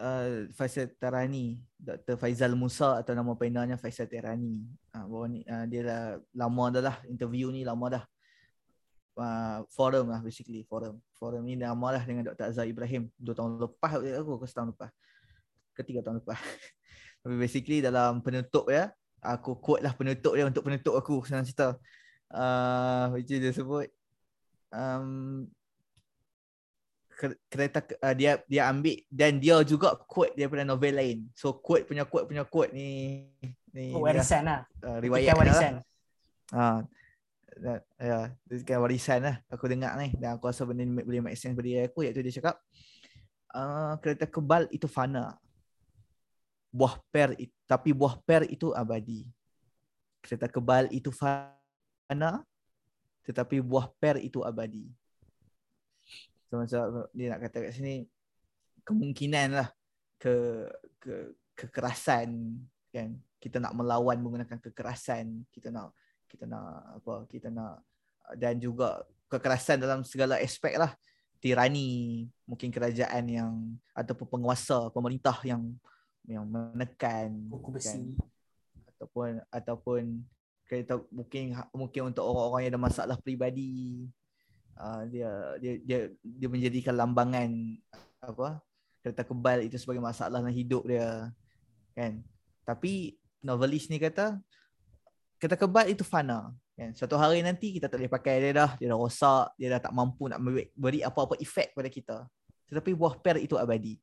[SPEAKER 2] uh, Faisal Tarani Dr. Faizal Musa atau nama panelnya Faisal Tarani. Uh, bahawa ni, uh, dia dah lama dah lah interview ni lama dah. Uh, forum lah basically forum. Forum ni lama dah dengan Dr. Azhar Ibrahim. Dua tahun lepas aku ke setahun lepas. Ketiga tahun lepas. Tapi basically dalam penutup ya aku quote lah penutup dia untuk penutup aku senang cerita. Uh, which is dia sebut um, ke- kereta uh, dia dia ambil dan dia juga quote daripada novel lain. So quote punya quote punya quote ni ni
[SPEAKER 1] Oh, warisan lah.
[SPEAKER 2] uh,
[SPEAKER 1] Riwayat
[SPEAKER 2] riwayat
[SPEAKER 1] warisan.
[SPEAKER 2] Ha. Uh, ya, kan warisan lah aku dengar ni dan aku rasa benda ni boleh make sense bagi aku iaitu dia cakap uh, kereta kebal itu fana. Buah per tapi buah per itu abadi. Kereta kebal itu fana tetapi buah per itu abadi. Macam dia nak kata kat sini kemungkinan lah ke ke kekerasan kan kita nak melawan menggunakan kekerasan kita nak kita nak apa kita nak dan juga kekerasan dalam segala aspek lah tirani mungkin kerajaan yang ataupun penguasa pemerintah yang yang menekan
[SPEAKER 1] besi.
[SPEAKER 2] kan, ataupun ataupun kita mungkin mungkin untuk orang-orang yang ada masalah peribadi uh, dia dia dia dia menjadikan lambangan apa kereta kebal itu sebagai masalah dalam hidup dia. Kan? Tapi novelis ni kata kereta kebal itu fana. Kan? Suatu hari nanti kita tak boleh pakai dia dah, dia dah rosak, dia dah tak mampu nak beri apa-apa efek pada kita. Tetapi buah per itu abadi.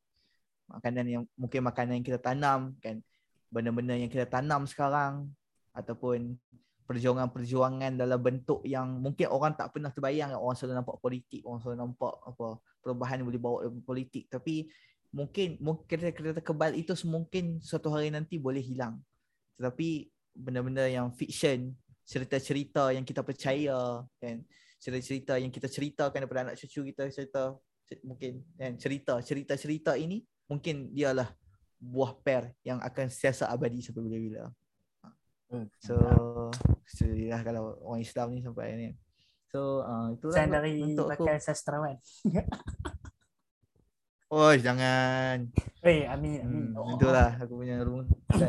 [SPEAKER 2] Makanan yang mungkin makanan yang kita tanam kan, benda-benda yang kita tanam sekarang ataupun perjuangan-perjuangan dalam bentuk yang mungkin orang tak pernah terbayang. Orang selalu nampak politik orang selalu nampak apa perubahan boleh bawa politik. Tapi mungkin mungkin kereta kebal itu mungkin suatu hari nanti boleh hilang. Tetapi benda-benda yang fiction cerita-cerita yang kita percaya kan? Cerita-cerita yang kita ceritakan daripada anak cucu kita cerita mungkin kan? Cerita cerita-cerita ini mungkin dialah buah per yang akan siasa abadi sampai bila-bila. So Alhamdulillah kalau orang Islam ni sampai ni. So uh, itulah
[SPEAKER 1] Saya dari untuk bakal sastrawan.
[SPEAKER 2] Oh jangan.
[SPEAKER 1] Eh amin amin.
[SPEAKER 2] Hmm, oh. Itulah aku punya rumah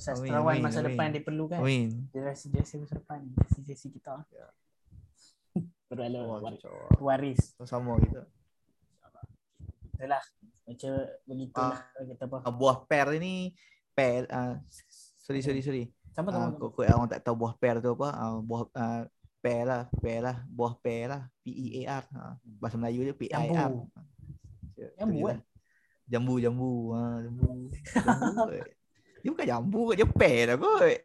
[SPEAKER 1] Sastrawan masa amin. depan dia perlu kan
[SPEAKER 2] Amin.
[SPEAKER 1] Generasi-generasi masa depan Generasi kita. Perlu oh, waris.
[SPEAKER 2] Sama kita.
[SPEAKER 1] Itulah Macam begitulah uh, kita apa.
[SPEAKER 2] Buah per ni Per uh, Sorry sorry sorry
[SPEAKER 1] Siapa tahu? Uh,
[SPEAKER 2] kau kau orang tak tahu buah pear tu apa? Uh, buah uh, pear lah, pear lah, buah pear lah, P E A R. Uh, bahasa Melayu dia P I R.
[SPEAKER 1] Jambu kan?
[SPEAKER 2] Jambu, jambu. Ha, jambu. jambu dia bukan jambu kot, dia pear lah kot.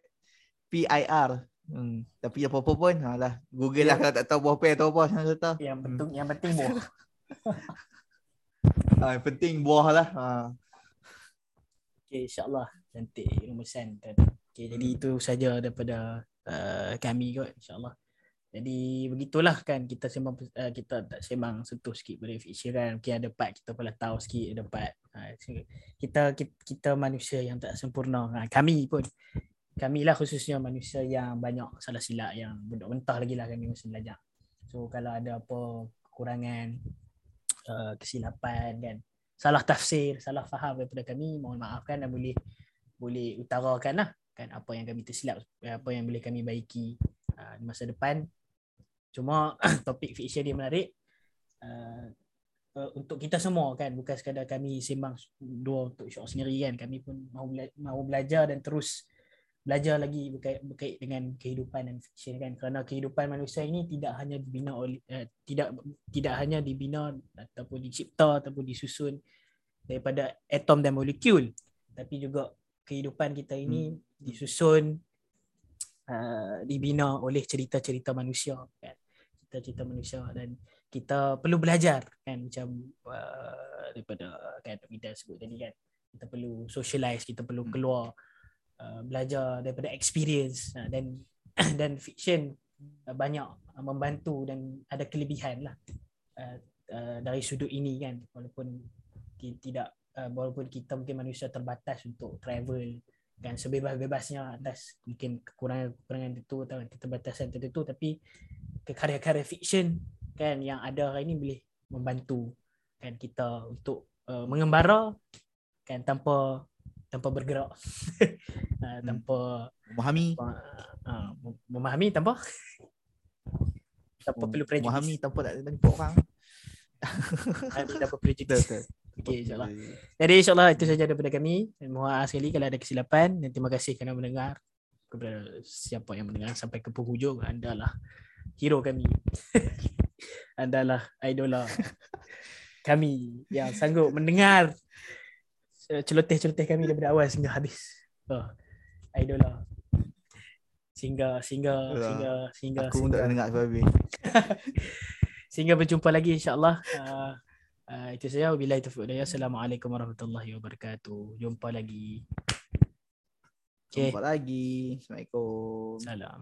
[SPEAKER 2] P I R. Hmm. Tapi apa-apa pun, ha, lah. Google lah kalau tak tahu buah pear tu apa.
[SPEAKER 1] Yang, tahu. yang, penting, yang penting buah.
[SPEAKER 2] ha, yang penting buah lah. Ha.
[SPEAKER 1] Okay, insyaAllah. Cantik rumusan tadi. Okay, jadi itu saja daripada uh, kami kot insyaAllah. Jadi begitulah kan kita sembang uh, kita tak sembang sentuh sikit pada fikiran. Mungkin ada part kita pula tahu sikit ada part. Uh, kita, kita kita manusia yang tak sempurna. Uh, kami pun kami lah khususnya manusia yang banyak salah silap yang bentuk-bentah lagi lah kami masa belajar. So kalau ada apa kekurangan uh, kesilapan kan salah tafsir, salah faham daripada kami mohon maafkan dan boleh boleh utarakan lah kan apa yang kami tersilap apa yang boleh kami baiki uh, di masa depan. Cuma topik fiction dia menarik. Uh, uh, untuk kita semua kan bukan sekadar kami sembang dua untuk syok sendiri kan. Kami pun mahu bela- mahu belajar dan terus belajar lagi berkait, berkait dengan kehidupan dan fiction kan. Kerana kehidupan manusia ini tidak hanya dibina oleh uh, tidak tidak hanya dibina ataupun dicipta ataupun disusun daripada atom dan molekul tapi juga kehidupan kita ini hmm. Disusun uh, dibina oleh cerita-cerita manusia kan. Cerita-cerita manusia. Dan kita perlu belajar kan macam uh, daripada kan kita sebut tadi kan. Kita perlu socialize kita perlu hmm. keluar uh, belajar daripada experience. Uh, dan dan fiction uh, banyak uh, membantu dan ada kelebihan lah uh, uh, dari sudut ini kan. Walaupun tidak uh, walaupun kita mungkin manusia terbatas untuk travel kan sebebas-bebasnya atas mungkin kekurangan-kekurangan itu atau keterbatasan tertentu. Tapi karya-karya fiction kan yang ada hari ini boleh membantu kan kita untuk uh, mengembara kan tanpa tanpa bergerak. Uh, tanpa
[SPEAKER 2] memahami.
[SPEAKER 1] uh, memahami tanpa tanpa perlu prejudice.
[SPEAKER 2] memahami tanpa tak ada orang.
[SPEAKER 1] Tanpa prejudice Okay, insyaAllah. Jadi insyaAllah itu saja daripada kami. Mohon maaf sekali kalau ada kesilapan. Dan terima kasih kerana mendengar. Kepada siapa yang mendengar sampai ke penghujung. Anda lah hero kami. anda lah idola kami yang sanggup mendengar celoteh-celoteh kami daripada awal sehingga habis. Oh, idola. Sehingga, sehingga, sehingga, sehingga.
[SPEAKER 2] Aku pun tak dengar sebab
[SPEAKER 1] Sehingga berjumpa lagi insyaAllah. Uh, Uh, itu saja. Wabillahi taufiq hidayah. Assalamualaikum warahmatullahi wabarakatuh. Jumpa lagi.
[SPEAKER 2] Okay. Jumpa lagi. Assalamualaikum.
[SPEAKER 1] Salam.